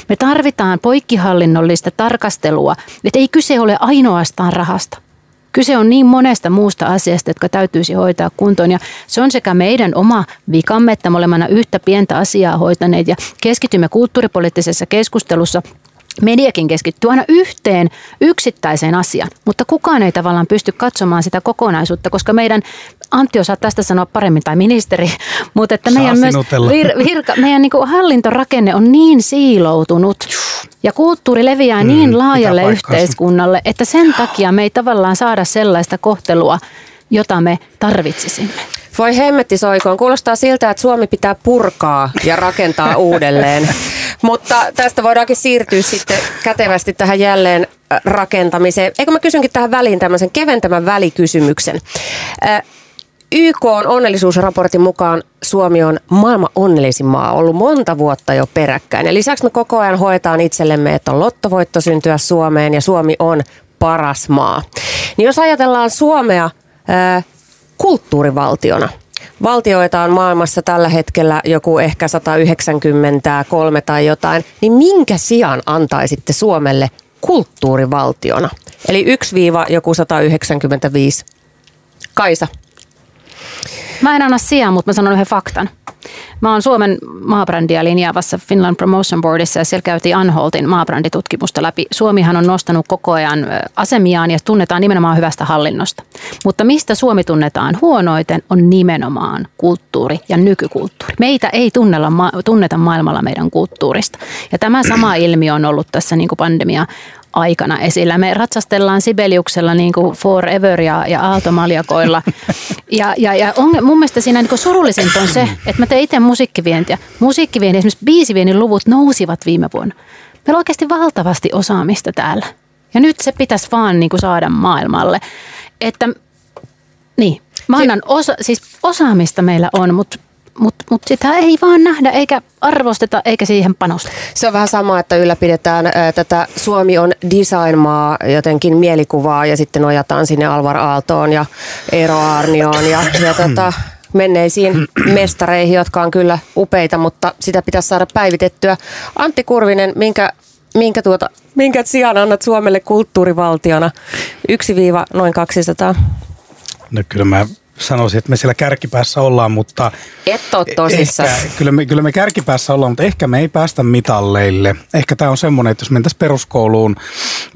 Speaker 3: Me tarvitaan poikkihallinnollista tarkastelua, että ei kyse ole ainoastaan rahasta – Kyse on niin monesta muusta asiasta, jotka täytyisi hoitaa kuntoon ja se on sekä meidän oma vikamme, että me olemme yhtä pientä asiaa hoitaneet ja keskitymme kulttuuripoliittisessa keskustelussa mediakin keskittyy aina yhteen yksittäiseen asiaan, mutta kukaan ei tavallaan pysty katsomaan sitä kokonaisuutta, koska meidän, Antti osaa tästä sanoa paremmin, tai ministeri, mutta että meidän, myös vir, virka, meidän niin hallintorakenne on niin siiloutunut ja kulttuuri leviää mm, niin laajalle yhteiskunnalle, että sen takia me ei tavallaan saada sellaista kohtelua, jota me tarvitsisimme.
Speaker 1: Voi hemmetti soikoon. Kuulostaa siltä, että Suomi pitää purkaa ja rakentaa uudelleen. Mutta tästä voidaankin siirtyä sitten kätevästi tähän jälleen äh, rakentamiseen. Eikö mä kysynkin tähän väliin tämmöisen keventämän välikysymyksen. Äh, YK on onnellisuusraportin mukaan Suomi on maailman onnellisin maa, ollut monta vuotta jo peräkkäin. Ja lisäksi me koko ajan hoetaan itsellemme, että on lottovoitto syntyä Suomeen ja Suomi on paras maa. Niin jos ajatellaan Suomea ää, kulttuurivaltiona, valtioita on maailmassa tällä hetkellä joku ehkä 193 tai jotain, niin minkä sijaan antaisitte Suomelle kulttuurivaltiona? Eli 1 joku 195. Kaisa.
Speaker 3: Mä en anna sijaa, mutta mä sanon yhden faktan. Mä oon Suomen maabrändiä linjaavassa Finland Promotion Boardissa ja siellä käytiin Anholtin maabränditutkimusta läpi. Suomihan on nostanut koko ajan asemiaan ja tunnetaan nimenomaan hyvästä hallinnosta. Mutta mistä Suomi tunnetaan huonoiten on nimenomaan kulttuuri ja nykykulttuuri. Meitä ei tunnella, tunneta maailmalla meidän kulttuurista. Ja tämä sama ilmiö on ollut tässä niin pandemia aikana esillä. Me ratsastellaan Sibeliuksella niin kuin forever ja, ja aaltomaljakoilla. Ja, ja, ja on, mun mielestä siinä niin surullisinta on se, että mä teen itse musiikkivientiä. Musiikkivienti, esimerkiksi biisiviennin luvut nousivat viime vuonna. Meillä on oikeasti valtavasti osaamista täällä. Ja nyt se pitäisi vaan niin kuin saada maailmalle. Että niin, mä annan osa, siis osaamista meillä on, mutta mutta mut sitä ei vaan nähdä eikä arvosteta eikä siihen panosteta.
Speaker 1: Se on vähän sama, että ylläpidetään ää, tätä Suomi on designmaa jotenkin mielikuvaa ja sitten nojataan sinne Alvar Aaltoon ja Eero Arnioon ja, ja tota, menneisiin mestareihin, jotka on kyllä upeita, mutta sitä pitäisi saada päivitettyä. Antti Kurvinen, minkä, minkä, tuota, minkä sijaan annat Suomelle kulttuurivaltiona? Yksi viiva noin 200.
Speaker 2: No kyllä mä sanoisin, että me siellä kärkipäässä ollaan, mutta...
Speaker 1: Et ole tosissaan.
Speaker 2: kyllä, me, kyllä me kärkipäässä ollaan, mutta ehkä me ei päästä mitalleille. Ehkä tämä on semmoinen, että jos mentäisiin peruskouluun,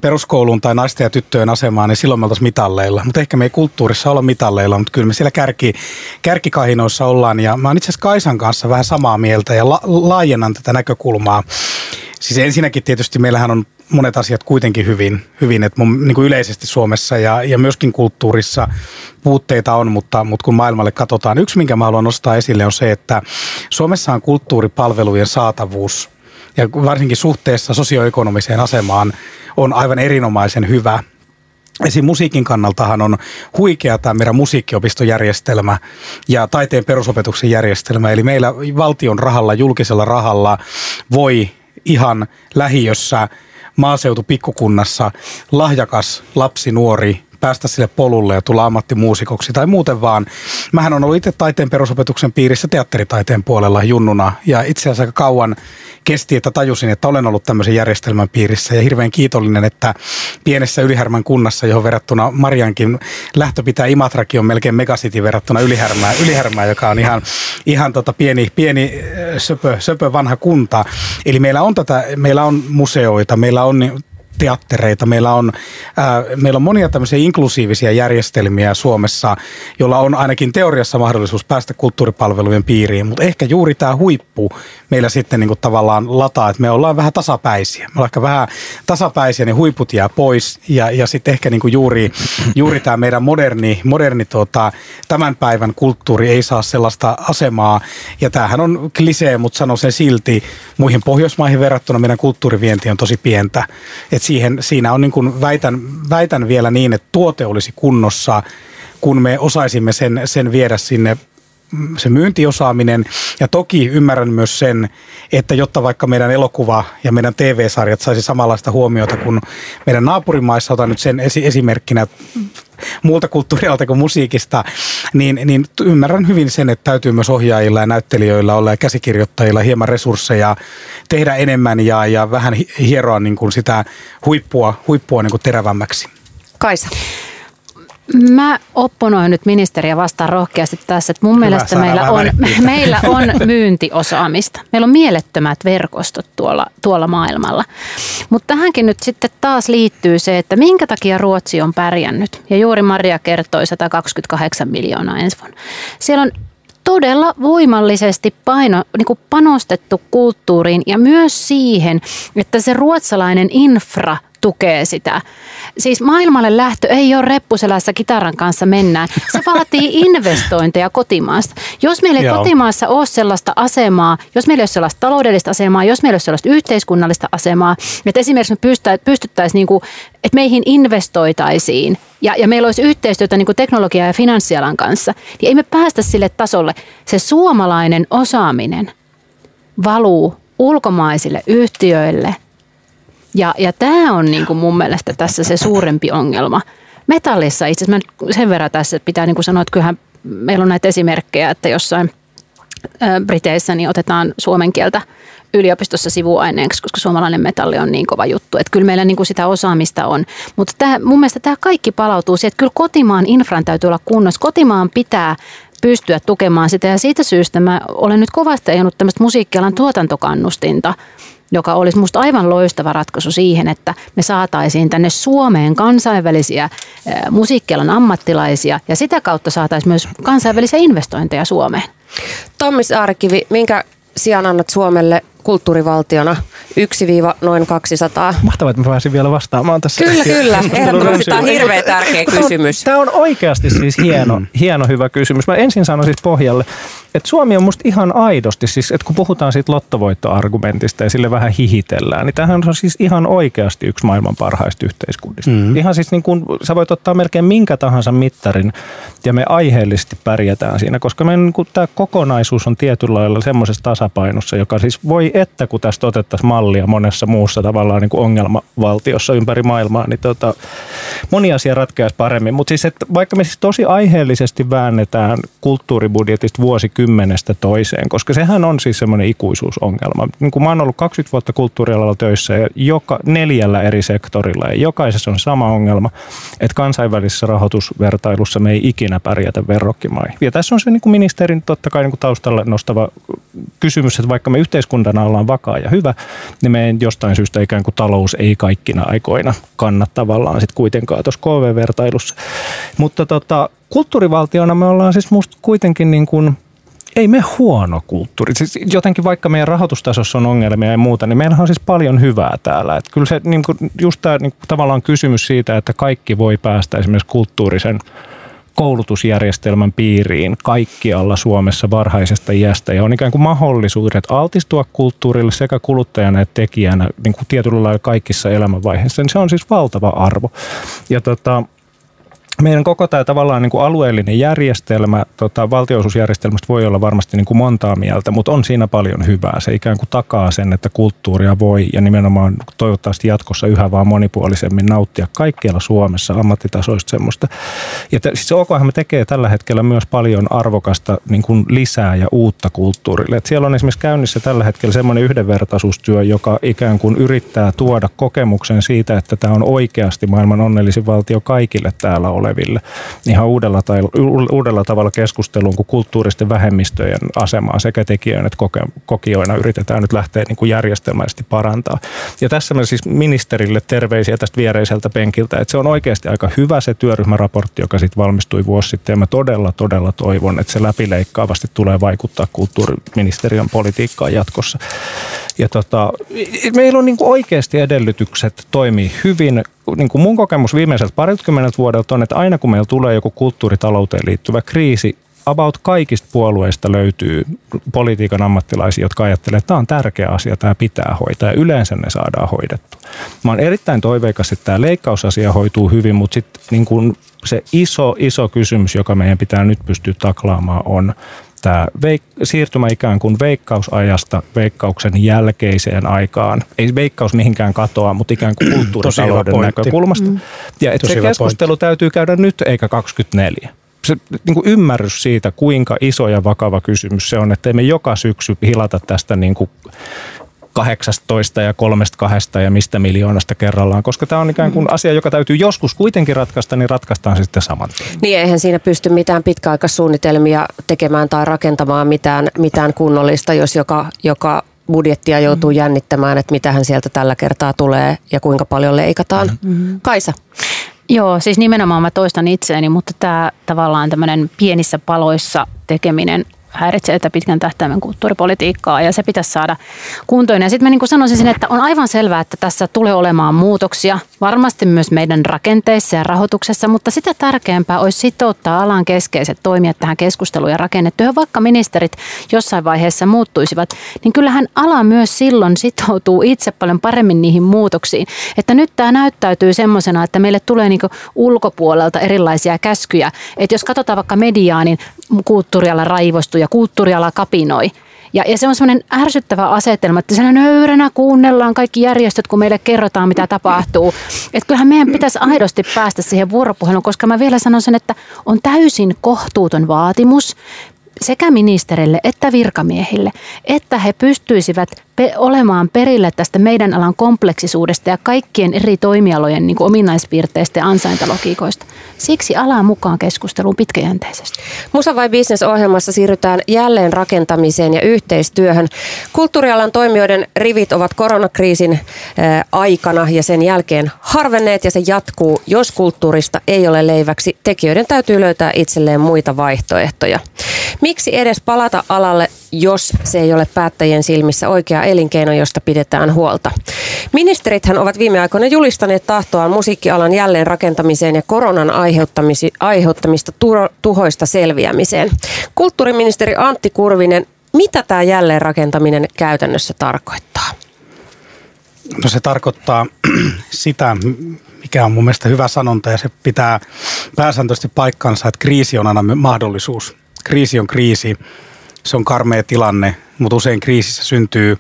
Speaker 2: peruskouluun tai naisten ja tyttöjen asemaan, niin silloin me oltaisiin mitalleilla. Mutta ehkä me ei kulttuurissa olla mitalleilla, mutta kyllä me siellä kärki, kärkikahinoissa ollaan. Ja mä oon itse asiassa Kaisan kanssa vähän samaa mieltä ja la, laajennan tätä näkökulmaa. Siis ensinnäkin tietysti meillähän on monet asiat kuitenkin hyvin, hyvin että mun, niin kuin yleisesti Suomessa ja, ja myöskin kulttuurissa puutteita on, mutta, mutta kun maailmalle katsotaan, yksi minkä mä haluan nostaa esille on se, että Suomessa on kulttuuripalvelujen saatavuus ja varsinkin suhteessa sosioekonomiseen asemaan on aivan erinomaisen hyvä. Esim. musiikin kannaltahan on huikea tämä meidän musiikkiopistojärjestelmä ja taiteen perusopetuksen järjestelmä. Eli meillä valtion rahalla, julkisella rahalla voi ihan lähiössä maaseutu pikkukunnassa lahjakas lapsi, nuori päästä sille polulle ja tulla ammattimuusikoksi tai muuten vaan. Mähän on ollut itse taiteen perusopetuksen piirissä teatteritaiteen puolella junnuna ja itse asiassa aika kauan kesti, että tajusin, että olen ollut tämmöisen järjestelmän piirissä ja hirveän kiitollinen, että pienessä Ylihärmän kunnassa, johon verrattuna Mariankin lähtö pitää Imatrakin on melkein megacity verrattuna Ylihärmää, Ylihärmää joka on ihan, ihan tota pieni, pieni söpö, söpö vanha kunta. Eli meillä on tätä, meillä on museoita, meillä on teattereita. Meillä on, ää, meillä on monia tämmöisiä inklusiivisia järjestelmiä Suomessa, jolla on ainakin teoriassa mahdollisuus päästä kulttuuripalvelujen piiriin, mutta ehkä juuri tämä huippu meillä sitten niin kuin tavallaan lataa, että me ollaan vähän tasapäisiä. Me ollaan ehkä vähän tasapäisiä, niin huiput jää pois ja, ja sitten ehkä niin kuin juuri, juuri tämä meidän moderni, moderni tuota, tämän päivän kulttuuri ei saa sellaista asemaa ja tämähän on klisee, mutta sanon sen silti, muihin Pohjoismaihin verrattuna meidän kulttuurivienti on tosi pientä. Et siihen, siinä on niin kuin väitän, väitän vielä niin, että tuote olisi kunnossa, kun me osaisimme sen, sen viedä sinne se myyntiosaaminen. Ja toki ymmärrän myös sen, että jotta vaikka meidän elokuva ja meidän TV-sarjat saisi samanlaista huomiota kuin meidän naapurimaissa, otan nyt sen esi- esimerkkinä muulta kulttuurialta kuin musiikista, niin, niin ymmärrän hyvin sen, että täytyy myös ohjaajilla ja näyttelijöillä olla ja käsikirjoittajilla hieman resursseja tehdä enemmän ja, ja vähän hieroa niin kuin sitä huippua, huippua niin kuin terävämmäksi.
Speaker 1: Kaisa.
Speaker 3: Mä opponoin nyt ministeriä vastaan rohkeasti tässä, että mun Hyvä, mielestä meillä on, meillä on myyntiosaamista. Meillä on mielettömät verkostot tuolla, tuolla maailmalla. Mutta tähänkin nyt sitten taas liittyy se, että minkä takia Ruotsi on pärjännyt. Ja juuri Maria kertoi 128 miljoonaa ensi vuonna. Siellä on todella voimallisesti paino, niin kuin panostettu kulttuuriin ja myös siihen, että se ruotsalainen infra tukee sitä. Siis maailmalle lähtö ei ole reppuselässä kitaran kanssa mennään. Se vaatii investointeja kotimaasta. Jos meillä ei Joo. kotimaassa ole sellaista asemaa, jos meillä ei ole sellaista taloudellista asemaa, jos meillä ei ole sellaista yhteiskunnallista asemaa, että esimerkiksi me pystyttäisiin, niin kuin, että meihin investoitaisiin ja, ja meillä olisi yhteistyötä niin teknologia- ja finanssialan kanssa, niin ei me päästä sille tasolle. Se suomalainen osaaminen valuu ulkomaisille yhtiöille – ja, ja tämä on niin kuin mun mielestä tässä se suurempi ongelma. Metallissa itse asiassa sen verran tässä, että pitää niin kuin sanoa, että kyllähän meillä on näitä esimerkkejä, että jossain Briteissä niin otetaan suomen kieltä yliopistossa sivuaineeksi, koska suomalainen metalli on niin kova juttu. Että kyllä meillä niin kuin sitä osaamista on. Mutta tämä, mun mielestä tämä kaikki palautuu siihen, että kyllä kotimaan infran täytyy olla kunnossa. Kotimaan pitää pystyä tukemaan sitä ja siitä syystä mä olen nyt kovasti ajanut tämmöistä musiikkialan tuotantokannustinta – joka olisi minusta aivan loistava ratkaisu siihen, että me saataisiin tänne Suomeen kansainvälisiä musiikkialan ammattilaisia ja sitä kautta saataisiin myös kansainvälisiä investointeja Suomeen.
Speaker 1: Tommi Saarikivi, minkä sijaan annat Suomelle kulttuurivaltiona 1-noin 200.
Speaker 4: Mahtavaa, että mä pääsin vielä vastaamaan tässä.
Speaker 1: Kyllä, kyllä. Ehdottomasti tämä on hirveän tärkeä kysymys.
Speaker 4: Tämä on oikeasti siis hieno, hieno hyvä kysymys. Mä ensin sanon siis pohjalle, että Suomi on musta ihan aidosti, siis että kun puhutaan siitä lottovoittoargumentista ja sille vähän hihitellään, niin tämähän on siis ihan oikeasti yksi maailman parhaista yhteiskunnista. Mm. Ihan siis niin kuin, sä voit ottaa melkein minkä tahansa mittarin ja me aiheellisesti pärjätään siinä, koska meidän niin kuin, tämä kokonaisuus on tietyllä lailla semmoisessa tasapainossa, joka siis voi että kun tästä otettaisiin mallia monessa muussa tavallaan niin kuin ongelmavaltiossa ympäri maailmaa, niin tota, moni asia ratkeaisi paremmin. Mutta siis, että vaikka me siis tosi aiheellisesti väännetään kulttuuribudjetista vuosikymmenestä toiseen, koska sehän on siis semmoinen ikuisuusongelma. Niin kuin mä oon ollut 20 vuotta kulttuurialalla töissä ja joka neljällä eri sektorilla ja jokaisessa on sama ongelma, että kansainvälisessä rahoitusvertailussa me ei ikinä pärjätä verrokkimaihin. Ja tässä on se niin kuin ministerin totta kai niin kuin taustalla nostava kysymys, että vaikka me yhteiskuntana ollaan vakaa ja hyvä, niin meidän jostain syystä ikään kuin talous ei kaikkina aikoina kanna tavallaan sitten kuitenkaan tuossa KV-vertailussa. Mutta tota, kulttuurivaltiona me ollaan siis musta kuitenkin niin kuin ei me huono kulttuuri. Siis jotenkin vaikka meidän rahoitustasossa on ongelmia ja muuta, niin meillä on siis paljon hyvää täällä. Et kyllä se niin kuin, just tämä niin kuin, tavallaan kysymys siitä, että kaikki voi päästä esimerkiksi kulttuurisen koulutusjärjestelmän piiriin kaikkialla Suomessa varhaisesta iästä ja on ikään kuin mahdollisuudet altistua kulttuurille sekä kuluttajana että tekijänä niin kuin tietyllä lailla kaikissa elämänvaiheissa. Se on siis valtava arvo. Ja tota, meidän koko tämä tavallaan niin kuin alueellinen järjestelmä, tota, valtionosuusjärjestelmästä voi olla varmasti niin kuin montaa mieltä, mutta on siinä paljon hyvää. Se ikään kuin takaa sen, että kulttuuria voi ja nimenomaan toivottavasti jatkossa yhä vaan monipuolisemmin nauttia kaikkialla Suomessa ammattitasoista semmoista. Ja te, siis OKH tekee tällä hetkellä myös paljon arvokasta niin kuin lisää ja uutta kulttuurille. Et siellä on esimerkiksi käynnissä tällä hetkellä semmoinen yhdenvertaisuustyö, joka ikään kuin yrittää tuoda kokemuksen siitä, että tämä on oikeasti maailman onnellisin valtio kaikille täällä oleville ihan uudella, tai, uudella tavalla keskusteluun, kun kulttuuristen vähemmistöjen asemaa sekä tekijöinä että koke, kokijoina yritetään nyt lähteä niin kuin järjestelmällisesti parantaa. Ja tässä me siis ministerille terveisiä tästä viereiseltä penkiltä, että se on oikeasti aika hyvä se työryhmäraportti, joka sitten valmistui vuosi sitten ja mä todella, todella toivon, että se läpileikkaavasti tulee vaikuttaa kulttuuriministeriön politiikkaan jatkossa. Ja tota, meillä on niin kuin oikeasti edellytykset toimii hyvin niin kuin mun kokemus viimeiseltä parikymmeneltä vuodelta on, että aina kun meillä tulee joku kulttuuritalouteen liittyvä kriisi, about kaikista puolueista löytyy politiikan ammattilaisia, jotka ajattelevat, että tämä on tärkeä asia, tämä pitää hoitaa ja yleensä ne saadaan hoidettu. Mä oon erittäin toiveikas, että tämä leikkausasia hoituu hyvin, mutta sitten niin se iso, iso kysymys, joka meidän pitää nyt pystyä taklaamaan on tämä veik- siirtymä ikään kuin veikkausajasta veikkauksen jälkeiseen aikaan. Ei veikkaus mihinkään katoa, mutta ikään kuin kulttuuritalouden näkökulmasta. Mm. Ja että se keskustelu pointti. täytyy käydä nyt eikä 24 se niin kuin ymmärrys siitä, kuinka iso ja vakava kysymys se on, että me joka syksy hilata tästä niin kuin 18 ja kolmesta kahdesta ja mistä miljoonasta kerrallaan, koska tämä on ikään kuin asia, joka täytyy joskus kuitenkin ratkaista, niin ratkaistaan sitten saman tien.
Speaker 1: Niin, eihän siinä pysty mitään pitkäaikaissuunnitelmia tekemään tai rakentamaan mitään, mitään kunnollista, jos joka, joka budjettia joutuu mm. jännittämään, että mitä hän sieltä tällä kertaa tulee ja kuinka paljon leikataan. Mm-hmm. Kaisa.
Speaker 3: Joo, siis nimenomaan mä toistan itseäni, mutta tämä tavallaan tämmöinen pienissä paloissa tekeminen häiritsee tätä pitkän tähtäimen kulttuuripolitiikkaa ja se pitäisi saada kuntoon. Ja sitten mä niin sanoisin, että on aivan selvää, että tässä tulee olemaan muutoksia, varmasti myös meidän rakenteissa ja rahoituksessa, mutta sitä tärkeämpää olisi sitouttaa alan keskeiset toimijat tähän keskusteluun ja rakennetyöhön, vaikka ministerit jossain vaiheessa muuttuisivat, niin kyllähän ala myös silloin sitoutuu itse paljon paremmin niihin muutoksiin. Että nyt tämä näyttäytyy semmoisena, että meille tulee niin ulkopuolelta erilaisia käskyjä. Että jos katsotaan vaikka mediaa, niin kulttuuriala raivostui ja kulttuuriala kapinoi. Ja, ja se on semmoinen ärsyttävä asetelma, että siellä nöyränä kuunnellaan kaikki järjestöt, kun meille kerrotaan, mitä tapahtuu. Että kyllähän meidän pitäisi aidosti päästä siihen vuoropuheluun, koska mä vielä sanon sen, että on täysin kohtuuton vaatimus sekä ministerille että virkamiehille, että he pystyisivät pe- olemaan perille tästä meidän alan kompleksisuudesta ja kaikkien eri toimialojen niin kuin ominaispiirteistä ja ansaintalogiikoista. Siksi alaan mukaan keskusteluun pitkäjänteisesti.
Speaker 1: Musa vai Business-ohjelmassa siirrytään jälleen rakentamiseen ja yhteistyöhön. Kulttuurialan toimijoiden rivit ovat koronakriisin aikana ja sen jälkeen harvenneet ja se jatkuu. Jos kulttuurista ei ole leiväksi, tekijöiden täytyy löytää itselleen muita vaihtoehtoja. Miksi edes palata alalle, jos se ei ole päättäjien silmissä oikea elinkeino, josta pidetään huolta? Ministerithän ovat viime aikoina julistaneet tahtoaan musiikkialan jälleen rakentamiseen ja koronan aiheuttamista tuhoista selviämiseen. Kulttuuriministeri Antti Kurvinen, mitä tämä jälleenrakentaminen käytännössä tarkoittaa?
Speaker 2: No se tarkoittaa sitä, mikä on mun mielestä hyvä sanonta ja se pitää pääsääntöisesti paikkansa, että kriisi on aina mahdollisuus kriisi on kriisi, se on karmea tilanne, mutta usein kriisissä syntyy,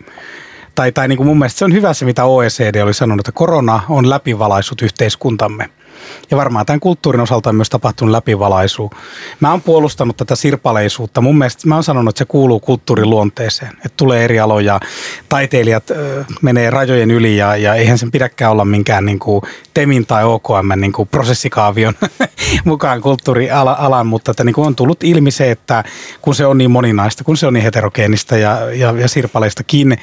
Speaker 2: tai, tai niin kuin mun mielestä se on hyvä se, mitä OECD oli sanonut, että korona on läpivalaissut yhteiskuntamme – ja varmaan tämän kulttuurin osalta on myös tapahtunut läpivalaisu. Mä oon puolustanut tätä sirpaleisuutta. Mun mielestä mä oon sanonut, että se kuuluu kulttuurin luonteeseen. Että tulee eri aloja, taiteilijat ö, menee rajojen yli ja, ja eihän sen pidäkään olla minkään niin kuin TEMin tai OKM niin kuin prosessikaavion mukaan kulttuurialan, mutta että niin kuin on tullut ilmi se, että kun se on niin moninaista, kun se on niin heterogeenista ja, ja, ja sirpaleistakin,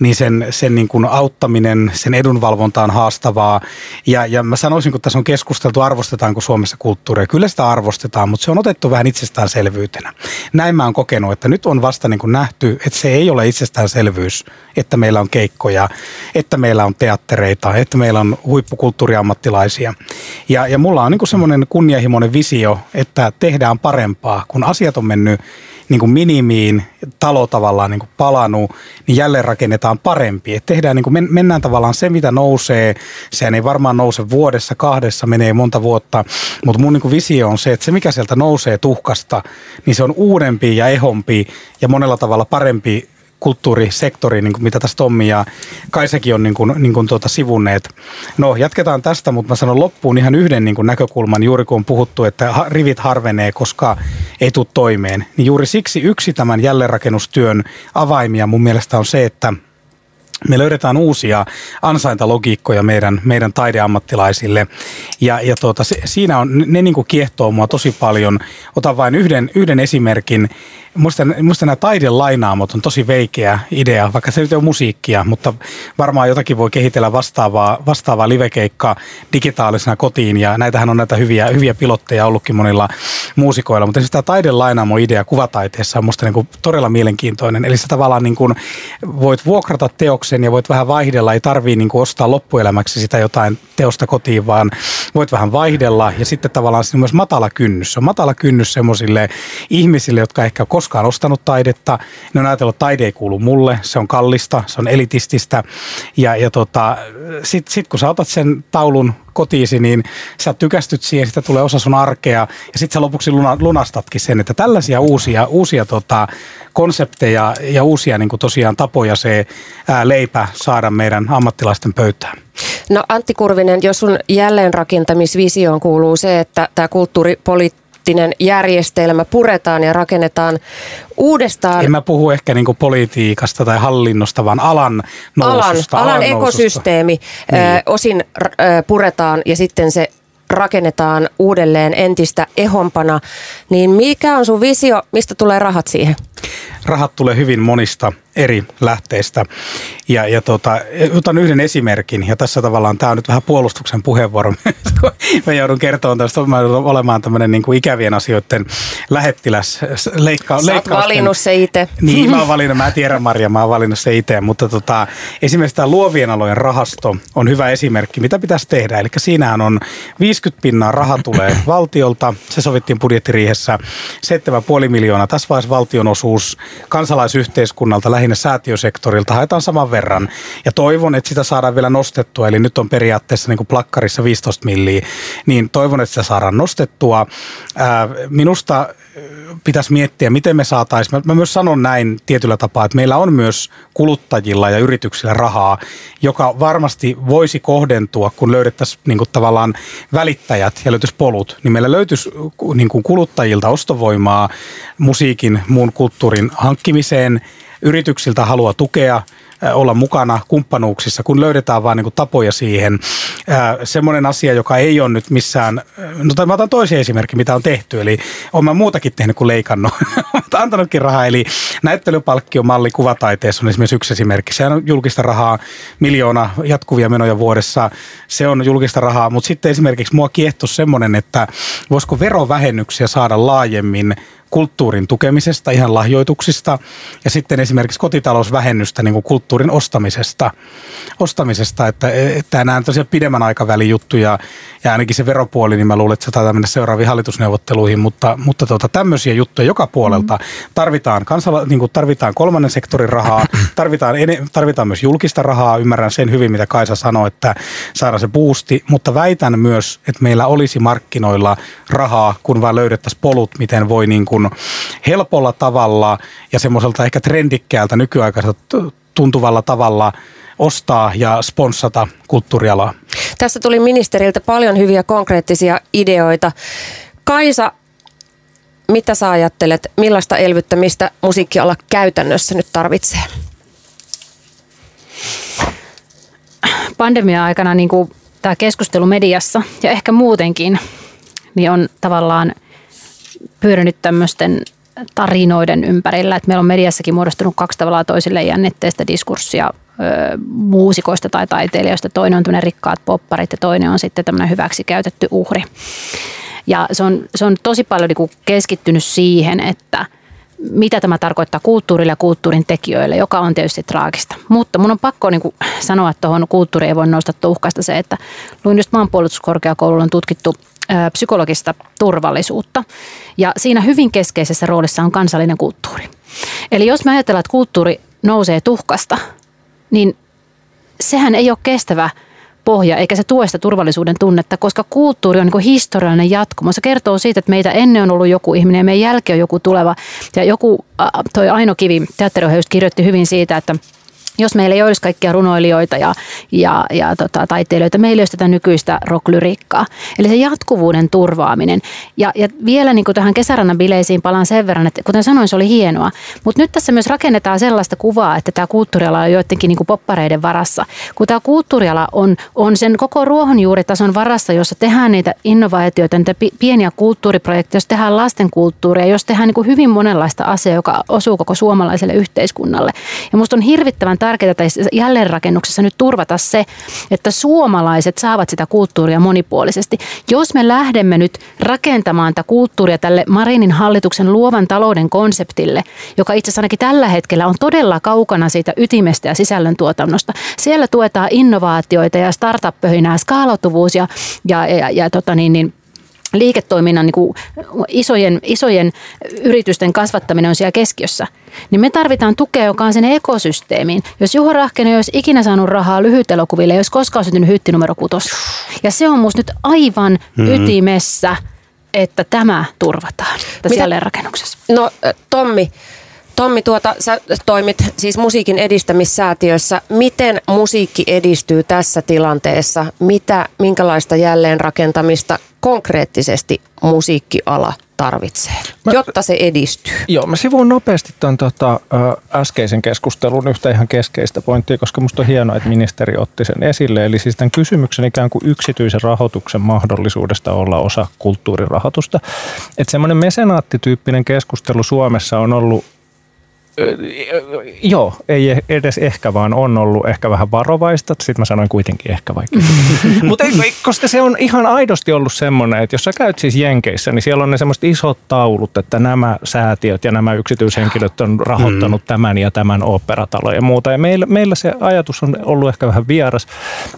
Speaker 2: niin sen, sen niin kuin auttaminen, sen edunvalvonta on haastavaa. Ja, ja mä sanoisin, kun tässä on keskusteltu, arvostetaanko Suomessa kulttuuria. Kyllä sitä arvostetaan, mutta se on otettu vähän itsestäänselvyytenä. Näin mä oon kokenut, että nyt on vasta niin kuin nähty, että se ei ole itsestäänselvyys, että meillä on keikkoja, että meillä on teattereita, että meillä on huippukulttuuriammattilaisia. Ja, ja mulla on niin semmoinen kunnianhimoinen visio, että tehdään parempaa, kun asiat on mennyt niin kuin minimiin, talo tavallaan niin kuin palannut, niin jälleen rakennetaan parempi. Et tehdään, niin kuin mennään tavallaan se, mitä nousee, sehän ei varmaan nouse vuodessa, kahdessa, menee monta vuotta, mutta mun niin kuin visio on se, että se mikä sieltä nousee tuhkasta, niin se on uudempi ja ehompi ja monella tavalla parempi kulttuurisektori, niin kuin mitä tässä Tommi ja Kaisekin on niin kuin, niin kuin tuota sivunneet. No jatketaan tästä, mutta mä sanon loppuun ihan yhden niin kuin näkökulman, juuri kun on puhuttu, että rivit harvenee, koska ei tule toimeen. Niin juuri siksi yksi tämän jälleenrakennustyön avaimia mun mielestä on se, että – me löydetään uusia ansaintalogiikkoja meidän, meidän taideammattilaisille. Ja, ja tuota, se, siinä on, ne niin kuin kiehtoo mua tosi paljon. Otan vain yhden, yhden esimerkin. Musta, musta nämä taidelainaamot on tosi veikeä idea, vaikka se nyt on musiikkia, mutta varmaan jotakin voi kehitellä vastaavaa, vastaavaa livekeikkaa digitaalisena kotiin. Ja näitähän on näitä hyviä, hyviä pilotteja ollutkin monilla muusikoilla. Mutta tämä taidelainaamo-idea kuvataiteessa on musta niin kuin todella mielenkiintoinen. Eli sä tavallaan niin kuin voit vuokrata teoksen sen ja voit vähän vaihdella. Ei tarvii niin ostaa loppuelämäksi sitä jotain teosta kotiin, vaan voit vähän vaihdella. Ja sitten tavallaan se on myös matala kynnys. Se on matala kynnys semmoisille ihmisille, jotka ehkä koskaan ostanut taidetta. Ne on ajatellut, että taide ei kuulu mulle, se on kallista, se on elitististä. Ja, ja tota, sitten sit kun sä otat sen taulun kotiisi, niin sä tykästyt siihen, sitä tulee osa sun arkea ja sitten sä lopuksi lunastatkin sen, että tällaisia uusia, uusia tota, konsepteja ja uusia niin tosiaan tapoja se ää, leipä saada meidän ammattilaisten pöytään.
Speaker 1: No Antti Kurvinen, jos sun jälleenrakentamisvisioon kuuluu se, että tämä kulttuuripoliittinen poliittinen järjestelmä puretaan ja rakennetaan uudestaan.
Speaker 2: En mä puhu ehkä niinku politiikasta tai hallinnosta, vaan alan noususta.
Speaker 1: Alan, alan, alan ekosysteemi niin. ö, osin ö, puretaan ja sitten se rakennetaan uudelleen entistä ehompana, niin mikä on sun visio, mistä tulee rahat siihen?
Speaker 2: Rahat tulee hyvin monista eri lähteistä. Ja, ja tota, otan yhden esimerkin, ja tässä tavallaan tämä on nyt vähän puolustuksen puheenvuoro. mä joudun kertomaan tästä, mä joudun olemaan tämmöinen niin kuin ikävien asioiden lähettiläs.
Speaker 1: Leikka, Sä oot valinnut se itse.
Speaker 2: Niin, mä oon valinnut, mä tiedän Maria, mä oon valinnut se itse, mutta tota, esimerkiksi tämä luovien alojen rahasto on hyvä esimerkki, mitä pitäisi tehdä. Eli siinähän on 50 pinnaa raha tulee valtiolta, se sovittiin budjettiriihessä, 7,5 miljoonaa, tässä vaiheessa valtionosuus kansalaisyhteiskunnalta lähinnä säätiösektorilta haetaan saman verran. Ja toivon, että sitä saadaan vielä nostettua, eli nyt on periaatteessa niin kuin plakkarissa 15 milliä, niin toivon, että sitä saadaan nostettua. Ää, minusta pitäisi miettiä, miten me saataisiin, mä myös sanon näin tietyllä tapaa, että meillä on myös kuluttajilla ja yrityksillä rahaa, joka varmasti voisi kohdentua, kun löydettäisiin niin kuin tavallaan välittäjät ja löytyisi polut, niin meillä löytyisi niin kuin kuluttajilta ostovoimaa musiikin, muun kulttuurin hankkimiseen, yrityksiltä haluaa tukea, olla mukana kumppanuuksissa, kun löydetään vaan niin tapoja siihen. Semmoinen asia, joka ei ole nyt missään, no tai mä otan toisen esimerkin, mitä on tehty, eli olen mä muutakin tehnyt kuin leikannut, antanutkin rahaa, eli näyttelypalkkiomalli kuvataiteessa on esimerkiksi yksi esimerkki. Se on julkista rahaa, miljoona jatkuvia menoja vuodessa, se on julkista rahaa, mutta sitten esimerkiksi mua kiehto semmoinen, että voisiko verovähennyksiä saada laajemmin kulttuurin tukemisesta, ihan lahjoituksista ja sitten esimerkiksi kotitalousvähennystä niin kuin kulttuurin ostamisesta, ostamisesta että, että nämä on tosiaan pidemmän aikavälin juttuja ja ainakin se veropuoli, niin mä luulen, että se taitaa mennä seuraaviin hallitusneuvotteluihin, mutta, mutta tuota, tämmöisiä juttuja joka puolelta. Tarvitaan, kansala, niin kuin tarvitaan kolmannen sektorin rahaa, tarvitaan, tarvitaan myös julkista rahaa, ymmärrän sen hyvin, mitä Kaisa sanoi, että saadaan se boosti, mutta väitän myös, että meillä olisi markkinoilla rahaa, kun vaan löydettäisiin polut, miten voi niin kuin helpolla tavalla ja semmoiselta ehkä trendikkäältä nykyaikaiselta tuntuvalla tavalla ostaa ja sponssata kulttuurialaa.
Speaker 1: Tässä tuli ministeriltä paljon hyviä konkreettisia ideoita. Kaisa, mitä sä ajattelet, millaista elvyttämistä musiikkiala käytännössä nyt tarvitsee?
Speaker 3: Pandemia-aikana niin kuin tämä keskustelu mediassa ja ehkä muutenkin niin on tavallaan pyörinyt tämmöisten tarinoiden ympärillä, että meillä on mediassakin muodostunut kaksi tavallaan toisille jännitteistä diskurssia ö, muusikoista tai taiteilijoista. Toinen on tämmöinen rikkaat popparit ja toinen on sitten tämmöinen hyväksi käytetty uhri. Ja se on, se on tosi paljon niin keskittynyt siihen, että mitä tämä tarkoittaa kulttuurille ja kulttuurin tekijöille, joka on tietysti traagista. Mutta mun on pakko niin sanoa, että tuohon kulttuuriin ei voi nousta tuhkasta se, että luin just maanpuolustuskorkeakoululla on tutkittu psykologista turvallisuutta. Ja siinä hyvin keskeisessä roolissa on kansallinen kulttuuri. Eli jos me ajatellaan, että kulttuuri nousee tuhkasta, niin sehän ei ole kestävä pohja, eikä se tue sitä turvallisuuden tunnetta, koska kulttuuri on niin historiallinen jatkumo. Se kertoo siitä, että meitä ennen on ollut joku ihminen ja meidän jälkeen on joku tuleva. Ja joku, toi Aino Kivi, teatteriohjaus, kirjoitti hyvin siitä, että – jos meillä ei olisi kaikkia runoilijoita ja, ja, ja tota, taiteilijoita, meillä ei olisi tätä nykyistä rocklyriikkaa. Eli se jatkuvuuden turvaaminen. Ja, ja vielä niin kuin tähän kesärannan bileisiin palaan sen verran, että kuten sanoin, se oli hienoa. Mutta nyt tässä myös rakennetaan sellaista kuvaa, että tämä kulttuuriala on joidenkin niin poppareiden varassa. Kun tämä kulttuuriala on, on sen koko ruohonjuuritason varassa, jossa tehdään niitä innovaatioita, niitä pieniä kulttuuriprojekteja, jos tehdään lastenkulttuuria, jos tehdään niin kuin hyvin monenlaista asiaa, joka osuu koko suomalaiselle yhteiskunnalle. Ja musta on hirvittävän tärkeää tässä jälleenrakennuksessa nyt turvata se, että suomalaiset saavat sitä kulttuuria monipuolisesti. Jos me lähdemme nyt rakentamaan tätä kulttuuria tälle Marinin hallituksen luovan talouden konseptille, joka itse asiassa ainakin tällä hetkellä on todella kaukana siitä ytimestä ja sisällöntuotannosta. Siellä tuetaan innovaatioita ja startup-pöhinää, skaalautuvuus ja, ja, ja, ja tota niin, niin, liiketoiminnan niin kuin isojen, isojen yritysten kasvattaminen on siellä keskiössä, niin me tarvitaan tukea, joka on sinne ekosysteemiin. Jos Juho Rahkenen ei olisi ikinä saanut rahaa lyhytelokuville, ei olisi koskaan syntynyt hytti numero kutos. Ja se on musta nyt aivan mm-hmm. ytimessä, että tämä turvataan tässä rakennuksessa.
Speaker 1: No Tommi, Tommi, tuota, sä toimit siis musiikin edistämissäätiössä. Miten musiikki edistyy tässä tilanteessa? Mitä, minkälaista jälleenrakentamista konkreettisesti musiikkiala tarvitsee, mä, jotta se edistyy?
Speaker 4: Joo, mä sivuun nopeasti tuon tota, äskeisen keskustelun yhtä ihan keskeistä pointtia, koska musta on hienoa, että ministeri otti sen esille. Eli siis tämän kysymyksen ikään kuin yksityisen rahoituksen mahdollisuudesta olla osa kulttuurirahoitusta. Että semmoinen mesenaattityyppinen keskustelu Suomessa on ollut Joo, ei edes ehkä, vaan on ollut ehkä vähän varovaista. Sitten mä sanoin kuitenkin ehkä vaikka. Mutta koska se on ihan aidosti ollut semmoinen, että jos sä käyt siis Jenkeissä, niin siellä on ne semmoiset isot taulut, että nämä säätiöt ja nämä yksityishenkilöt on rahoittanut mm. tämän ja tämän operatalon ja muuta. Ja meillä, meillä se ajatus on ollut ehkä vähän vieras.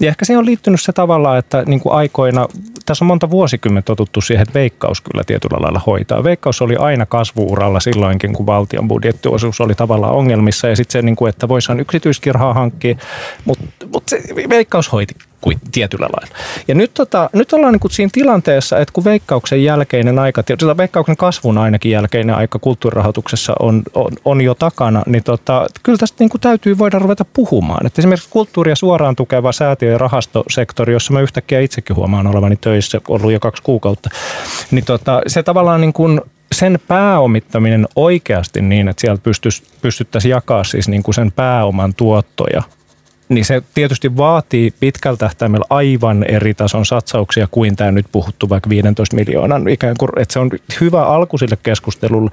Speaker 4: Ja ehkä siihen on liittynyt se tavalla, että niin kuin aikoina, tässä on monta vuosikymmentä totuttu siihen, että veikkaus kyllä tietyllä lailla hoitaa. Veikkaus oli aina kasvuuralla silloinkin, kun valtion budjettiosuus oli tavallaan ongelmissa ja sitten se, niin kuin, että voisihan yksityiskirhaa hankkia, mutta mut se veikkaus hoiti kuin tietyllä lailla. Ja nyt, tota, nyt ollaan niin kuin siinä tilanteessa, että kun veikkauksen jälkeinen aika, sitä veikkauksen kasvun ainakin jälkeinen aika kulttuurirahoituksessa on, on, on jo takana, niin tota, kyllä tästä niin kuin täytyy voida ruveta puhumaan. Että esimerkiksi kulttuuria suoraan tukeva säätiö- ja rahastosektori, jossa mä yhtäkkiä itsekin huomaan olevani töissä, ollut jo kaksi kuukautta, niin tota, se tavallaan niin kuin sen pääomittaminen oikeasti niin, että sieltä pystyttäisiin jakaa siis niin kuin sen pääoman tuottoja niin se tietysti vaatii pitkällä tähtäimellä aivan eri tason satsauksia kuin tämä nyt puhuttu vaikka 15 miljoonan. Ikään kuin, että se on hyvä alku sille keskustelulle,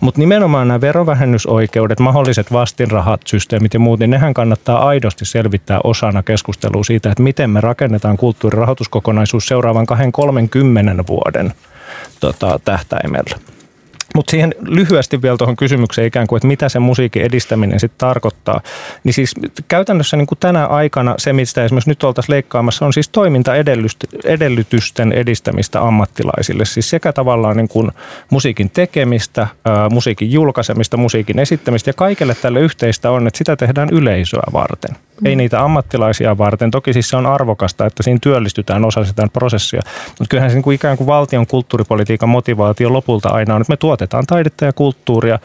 Speaker 4: mutta nimenomaan nämä verovähennysoikeudet, mahdolliset vastinrahat, systeemit ja muut, niin nehän kannattaa aidosti selvittää osana keskustelua siitä, että miten me rakennetaan kulttuurirahoituskokonaisuus seuraavan 2-30 vuoden tota, tähtäimellä. Mutta siihen lyhyesti vielä tuohon kysymykseen ikään kuin, että mitä se musiikin edistäminen sitten tarkoittaa. Niin siis käytännössä niin kuin tänä aikana se, mistä esimerkiksi nyt oltaisiin leikkaamassa, on siis toimintaedellytysten edistämistä ammattilaisille. Siis sekä tavallaan niin kuin musiikin tekemistä, musiikin julkaisemista, musiikin esittämistä ja kaikelle tälle yhteistä on, että sitä tehdään yleisöä varten. Ei niitä ammattilaisia varten. Toki siis se on arvokasta, että siinä työllistytään osa sitä prosessia. Mutta kyllähän se niin kuin ikään kuin valtion kulttuuripolitiikan motivaatio lopulta aina on, että me tuotetaan taidetta ja kulttuuria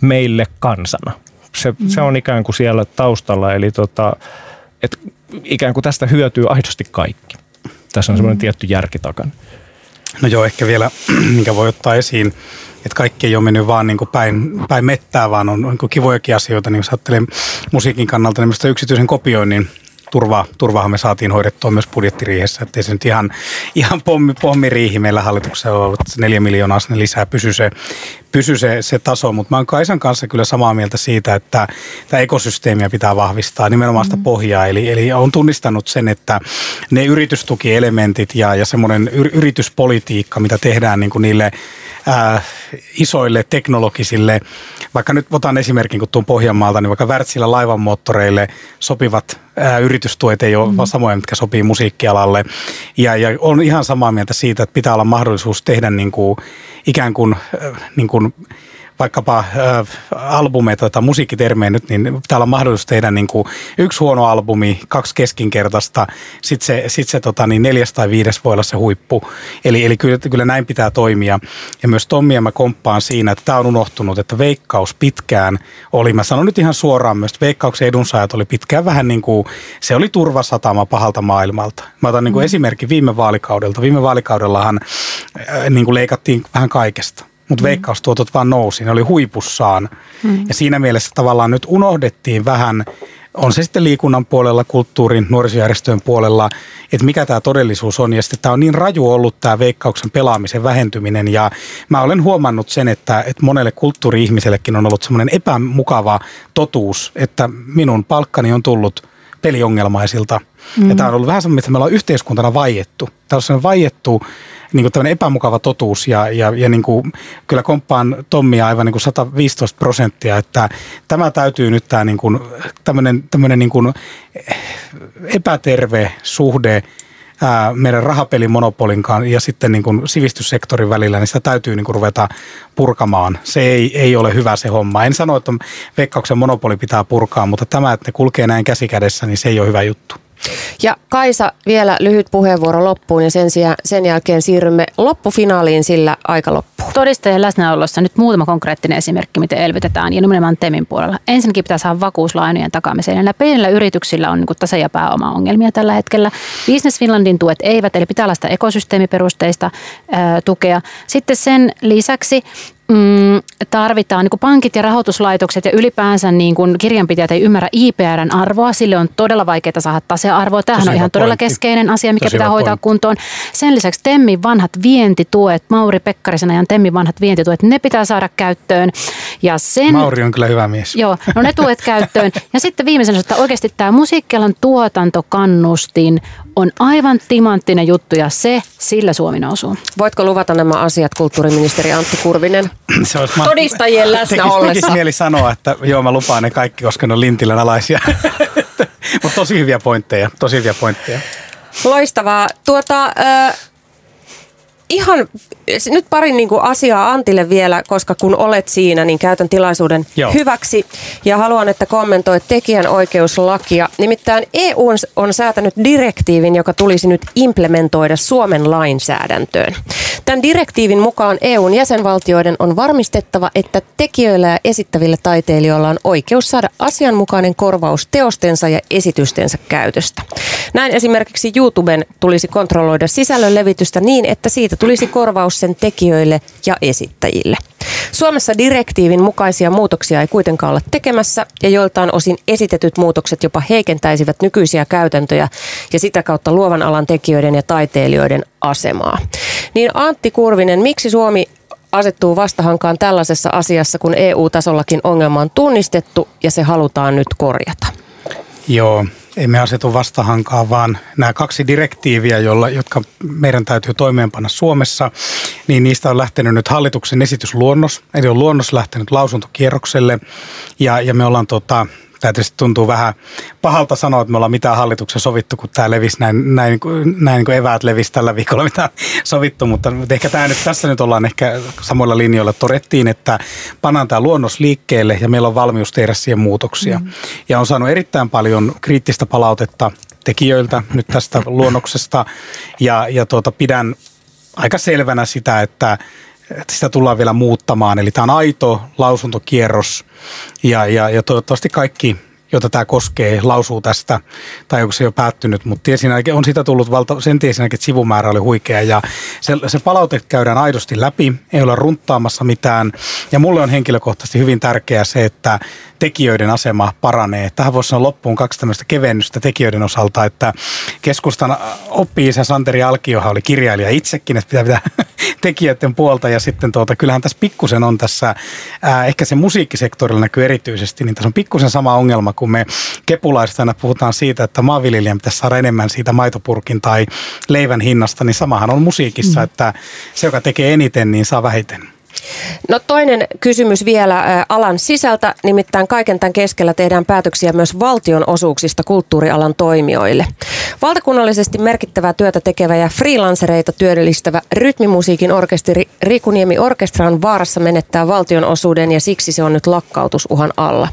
Speaker 4: meille kansana. Se, mm. se on ikään kuin siellä taustalla, eli tota, et ikään kuin tästä hyötyy aidosti kaikki. Tässä on semmoinen mm. tietty järki takana.
Speaker 2: No joo, ehkä vielä, minkä voi ottaa esiin, että kaikki ei ole mennyt vaan niin kuin päin, päin mettää, vaan on niin kuin kivojakin asioita. Niin jos ajattelee musiikin kannalta, niin yksityisen kopioinnin turva, turvaahan me saatiin hoidettua myös budjettiriihessä, ettei se nyt ihan, ihan pommi, pommiriihi meillä hallituksella ollut, että neljä miljoonaa sinne lisää pysy se, pysy se, se taso, mutta mä oon Kaisan kanssa kyllä samaa mieltä siitä, että tämä ekosysteemiä pitää vahvistaa, nimenomaan sitä mm. pohjaa, eli, eli on tunnistanut sen, että ne yritystukielementit ja, ja semmoinen yrityspolitiikka, mitä tehdään niin kuin niille ää, isoille teknologisille, vaikka nyt otan esimerkin kun tuon Pohjanmaalta, niin vaikka Wärtsilä laivanmoottoreille sopivat ää, yritystuet ei ole mm. samoja, mitkä sopii musiikkialalle. Ja, ja on ihan samaa mieltä siitä, että pitää olla mahdollisuus tehdä niin kuin, ikään kuin, äh, niin kuin vaikkapa äh, albumeita tai musiikkitermejä nyt, niin täällä on mahdollisuus tehdä niin kuin yksi huono albumi, kaksi keskinkertaista, sitten se, sit se tota, niin neljäs tai viides voi olla se huippu. Eli, eli kyllä, kyllä näin pitää toimia. Ja myös Tommia mä komppaan siinä, että tämä on unohtunut, että veikkaus pitkään oli, mä sanon nyt ihan suoraan myös, että veikkauksen edunsaajat oli pitkään vähän niin kuin, se oli turvasatama pahalta maailmalta. Mä otan niin kuin mm. esimerkki viime vaalikaudelta. Viime vaalikaudellahan äh, niin kuin leikattiin vähän kaikesta mutta mm. veikkaustuotot vaan nousi, ne oli huipussaan. Mm. Ja siinä mielessä tavallaan nyt unohdettiin vähän, on se sitten liikunnan puolella, kulttuurin, nuorisojärjestöjen puolella, että mikä tämä todellisuus on. Ja sitten tämä on niin raju ollut tämä veikkauksen pelaamisen vähentyminen. Ja mä olen huomannut sen, että, että monelle kulttuuri-ihmisellekin on ollut semmoinen epämukava totuus, että minun palkkani on tullut peliongelmaisilta. Mm. Ja tämä on ollut vähän semmoinen, että me ollaan yhteiskuntana vaiettu. Tämä on semmoinen vaiettu niin kuin epämukava totuus ja, ja, ja niin kuin, kyllä komppaan Tommia aivan niin kuin 115 prosenttia, että tämä täytyy nyt tämä niin kuin, tämmöinen, tämmöinen niin kuin epäterve suhde meidän rahapelimonopolin ja sitten niin kuin sivistyssektorin välillä, niin sitä täytyy niin kuin ruveta purkamaan. Se ei, ei ole hyvä se homma. En sano, että veikkauksen monopoli pitää purkaa, mutta tämä, että ne kulkee näin käsikädessä, niin se ei ole hyvä juttu.
Speaker 1: Ja Kaisa, vielä lyhyt puheenvuoro loppuun ja sen, sijaan, sen jälkeen siirrymme loppufinaaliin, sillä aika loppuu.
Speaker 3: Todistajien läsnäolossa nyt muutama konkreettinen esimerkki, miten elvytetään ja nimenomaan TEMin puolella. Ensinnäkin pitää saada vakuuslainojen takaamiseen. Näillä pienillä yrityksillä on niin tase- ja pääoma-ongelmia tällä hetkellä. Business Finlandin tuet eivät, eli pitää olla sitä ekosysteemiperusteista ää, tukea. Sitten sen lisäksi mm, tarvitaan, niin kuin pankit ja rahoituslaitokset ja ylipäänsä niin kuin kirjanpitäjät ei ymmärrä IPRn arvoa. Sille on todella vaikeaa saada tasearvoa. Tämähän Tosi on ihan pointti. todella keskeinen asia, mikä Tosi pitää hoitaa pointti. kuntoon. Sen lisäksi Temmin vanhat vientituet, Mauri Pekkarisen ajan Temmin vanhat vientituet, ne pitää saada käyttöön.
Speaker 2: Ja sen, Mauri on kyllä hyvä mies.
Speaker 3: Joo, no ne tuet käyttöön. Ja sitten viimeisenä, että oikeasti tämä musiikkialan tuotantokannustin on aivan timanttinen juttu ja se, sillä Suomi nousuu.
Speaker 1: Voitko luvata nämä asiat kulttuuriministeri Antti Kurvinen?
Speaker 2: Se olisi
Speaker 1: Todistajien läsnä ollessa.
Speaker 2: Tekisi mieli sanoa, että joo mä lupaan ne kaikki, koska ne on Lintilän alaisia. Mutta tosi hyviä pointteja, tosi hyviä pointteja.
Speaker 1: Loistavaa. Tuota, äh, ihan nyt pari niin kuin asiaa Antille vielä, koska kun olet siinä, niin käytän tilaisuuden Joo. hyväksi ja haluan, että kommentoit tekijänoikeuslakia. Nimittäin EU on säätänyt direktiivin, joka tulisi nyt implementoida Suomen lainsäädäntöön. Tämän direktiivin mukaan EUn jäsenvaltioiden on varmistettava, että tekijöillä ja esittäville taiteilijoilla on oikeus saada asianmukainen korvaus teostensa ja esitystensä käytöstä. Näin esimerkiksi YouTuben tulisi kontrolloida sisällön levitystä niin, että siitä tulisi korvaus sen tekijöille ja esittäjille. Suomessa direktiivin mukaisia muutoksia ei kuitenkaan olla tekemässä ja joiltain osin esitetyt muutokset jopa heikentäisivät nykyisiä käytäntöjä ja sitä kautta luovan alan tekijöiden ja taiteilijoiden asemaa. Niin Antti Kurvinen, miksi Suomi asettuu vastahankaan tällaisessa asiassa, kun EU-tasollakin ongelma on tunnistettu ja se halutaan nyt korjata?
Speaker 2: Joo, emme asetu vastahankaan, vaan nämä kaksi direktiiviä, jolla, jotka meidän täytyy toimeenpanna Suomessa, niin niistä on lähtenyt nyt hallituksen esitysluonnos. Eli on luonnos lähtenyt lausuntokierrokselle ja, ja me ollaan tota, Tämä tietysti tuntuu vähän pahalta sanoa, että me ollaan mitään hallituksen sovittu, kun tämä levisi näin, näin, näin niin kuin eväät levisi tällä viikolla, mitä sovittu, mutta ehkä tämä nyt, tässä nyt ollaan ehkä samoilla linjoilla. Todettiin, että pannaan tämä luonnos liikkeelle ja meillä on valmius tehdä siihen muutoksia. Mm. Ja on saanut erittäin paljon kriittistä palautetta tekijöiltä nyt tästä luonnoksesta ja, ja tuota, pidän aika selvänä sitä, että että sitä tullaan vielä muuttamaan. Eli tämä on aito lausuntokierros ja, ja, ja toivottavasti kaikki jota tämä koskee, lausuu tästä, tai onko se jo päättynyt, mutta tiesin, on sitä tullut, valta, sen tiesin että sivumäärä oli huikea, ja se, se palaute käydään aidosti läpi, ei olla runttaamassa mitään, ja mulle on henkilökohtaisesti hyvin tärkeää se, että tekijöiden asema paranee. Tähän voisi sanoa loppuun kaksi tämmöistä kevennystä tekijöiden osalta, että keskustan oppii se Santeri Alkiohan oli kirjailija itsekin, että pitää, pitää tekijöiden puolta ja sitten tuota, kyllähän tässä pikkusen on tässä, ää, ehkä se musiikkisektorilla näkyy erityisesti, niin tässä on pikkusen sama ongelma, kun me kepulaiset aina puhutaan siitä, että maanviljelijän pitäisi saada enemmän siitä maitopurkin tai leivän hinnasta, niin samahan on musiikissa, mm. että se, joka tekee eniten, niin saa vähiten.
Speaker 1: No toinen kysymys vielä alan sisältä, nimittäin kaiken tämän keskellä tehdään päätöksiä myös valtion osuuksista kulttuurialan toimijoille. Valtakunnallisesti merkittävää työtä tekevä ja freelancereita työllistävä rytmimusiikin orkesteri Rikuniemi Orkestra on vaarassa menettää valtion osuuden ja siksi se on nyt lakkautusuhan alla.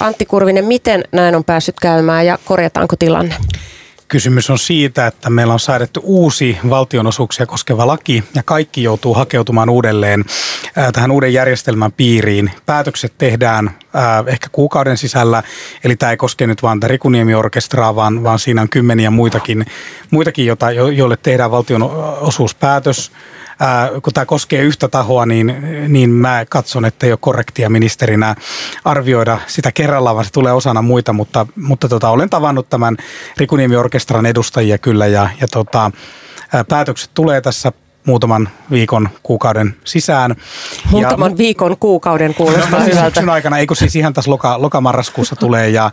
Speaker 1: Antti Kurvinen, miten näin on päässyt käymään ja korjataanko tilanne?
Speaker 2: Kysymys on siitä, että meillä on säädetty uusi valtionosuuksia koskeva laki ja kaikki joutuu hakeutumaan uudelleen tähän uuden järjestelmän piiriin. Päätökset tehdään ehkä kuukauden sisällä, eli tämä ei koske nyt vain Rikuniemi-orkestraa, vaan, vaan siinä on kymmeniä muitakin, muitakin jota, joille tehdään valtionosuuspäätös ää, kun tämä koskee yhtä tahoa, niin, niin mä katson, että ei ole korrektia ministerinä arvioida sitä kerrallaan, vaan se tulee osana muita, mutta, mutta tota, olen tavannut tämän Rikuniemi-orkestran edustajia kyllä ja, ja tota, ää, päätökset tulee tässä muutaman viikon, kuukauden sisään.
Speaker 1: Muutaman ja, viikon, kuukauden kuulostaa no, hyvältä.
Speaker 2: Syksyn aikana, eikö siis ihan tässä loka, lokamarraskuussa tulee ja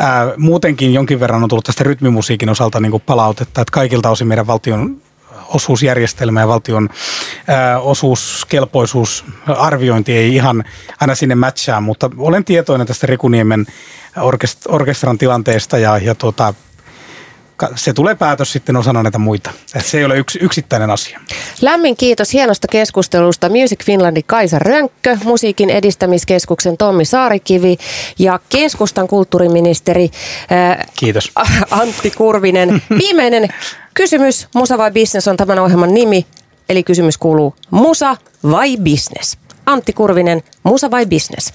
Speaker 2: ää, muutenkin jonkin verran on tullut tästä rytmimusiikin osalta niin kuin palautetta, että kaikilta osin meidän valtion osuusjärjestelmä ja valtion osuuskelpoisuusarviointi ei ihan aina sinne matchaa, mutta olen tietoinen tästä Rikuniemen orkest- orkestran tilanteesta ja, ja tuota, se tulee päätös sitten osana näitä muita. Se ei ole yks, yksittäinen asia.
Speaker 1: Lämmin kiitos hienosta keskustelusta Music Finlandin Kaisa Rönkkö, musiikin edistämiskeskuksen Tommi Saarikivi ja keskustan kulttuuriministeri
Speaker 2: ää, kiitos.
Speaker 1: Antti Kurvinen. Viimeinen kysymys, Musa vai Business on tämän ohjelman nimi. Eli kysymys kuuluu, Musa vai Business? Antti Kurvinen, Musa vai Business?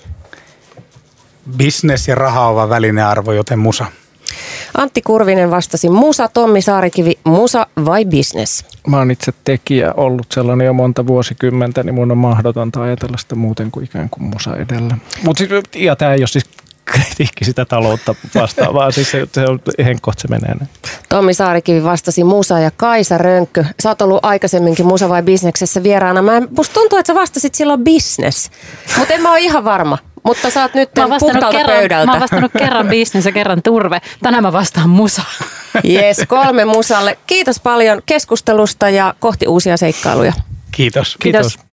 Speaker 2: Business ja raha ovat välinearvo, joten Musa.
Speaker 1: Antti Kurvinen vastasi Musa, Tommi Saarikivi, Musa vai business?
Speaker 4: Mä oon itse tekijä ollut sellainen jo monta vuosikymmentä, niin mun on mahdotonta ajatella sitä muuten kuin ikään kuin Musa edellä. Mut siis, ja tämä ei ole siis kritiikki sitä taloutta vastaan, vaan siis se, se on henkkoht se menee.
Speaker 1: Tommi Saarikivi vastasi Musa ja Kaisa Rönkkö. Sä oot ollut aikaisemminkin Musa vai Bisneksessä vieraana. Mä, musta tuntuu, että sä vastasit silloin business, mutta en mä ole ihan varma. Mutta sä oot nyt puhtaalta
Speaker 3: kerran,
Speaker 1: pöydältä.
Speaker 3: Mä oon vastannut kerran bisnes ja kerran turve. Tänään mä vastaan musa.
Speaker 1: Yes, kolme musalle. Kiitos paljon keskustelusta ja kohti uusia seikkailuja.
Speaker 2: Kiitos.
Speaker 3: Kiitos. Kiitos.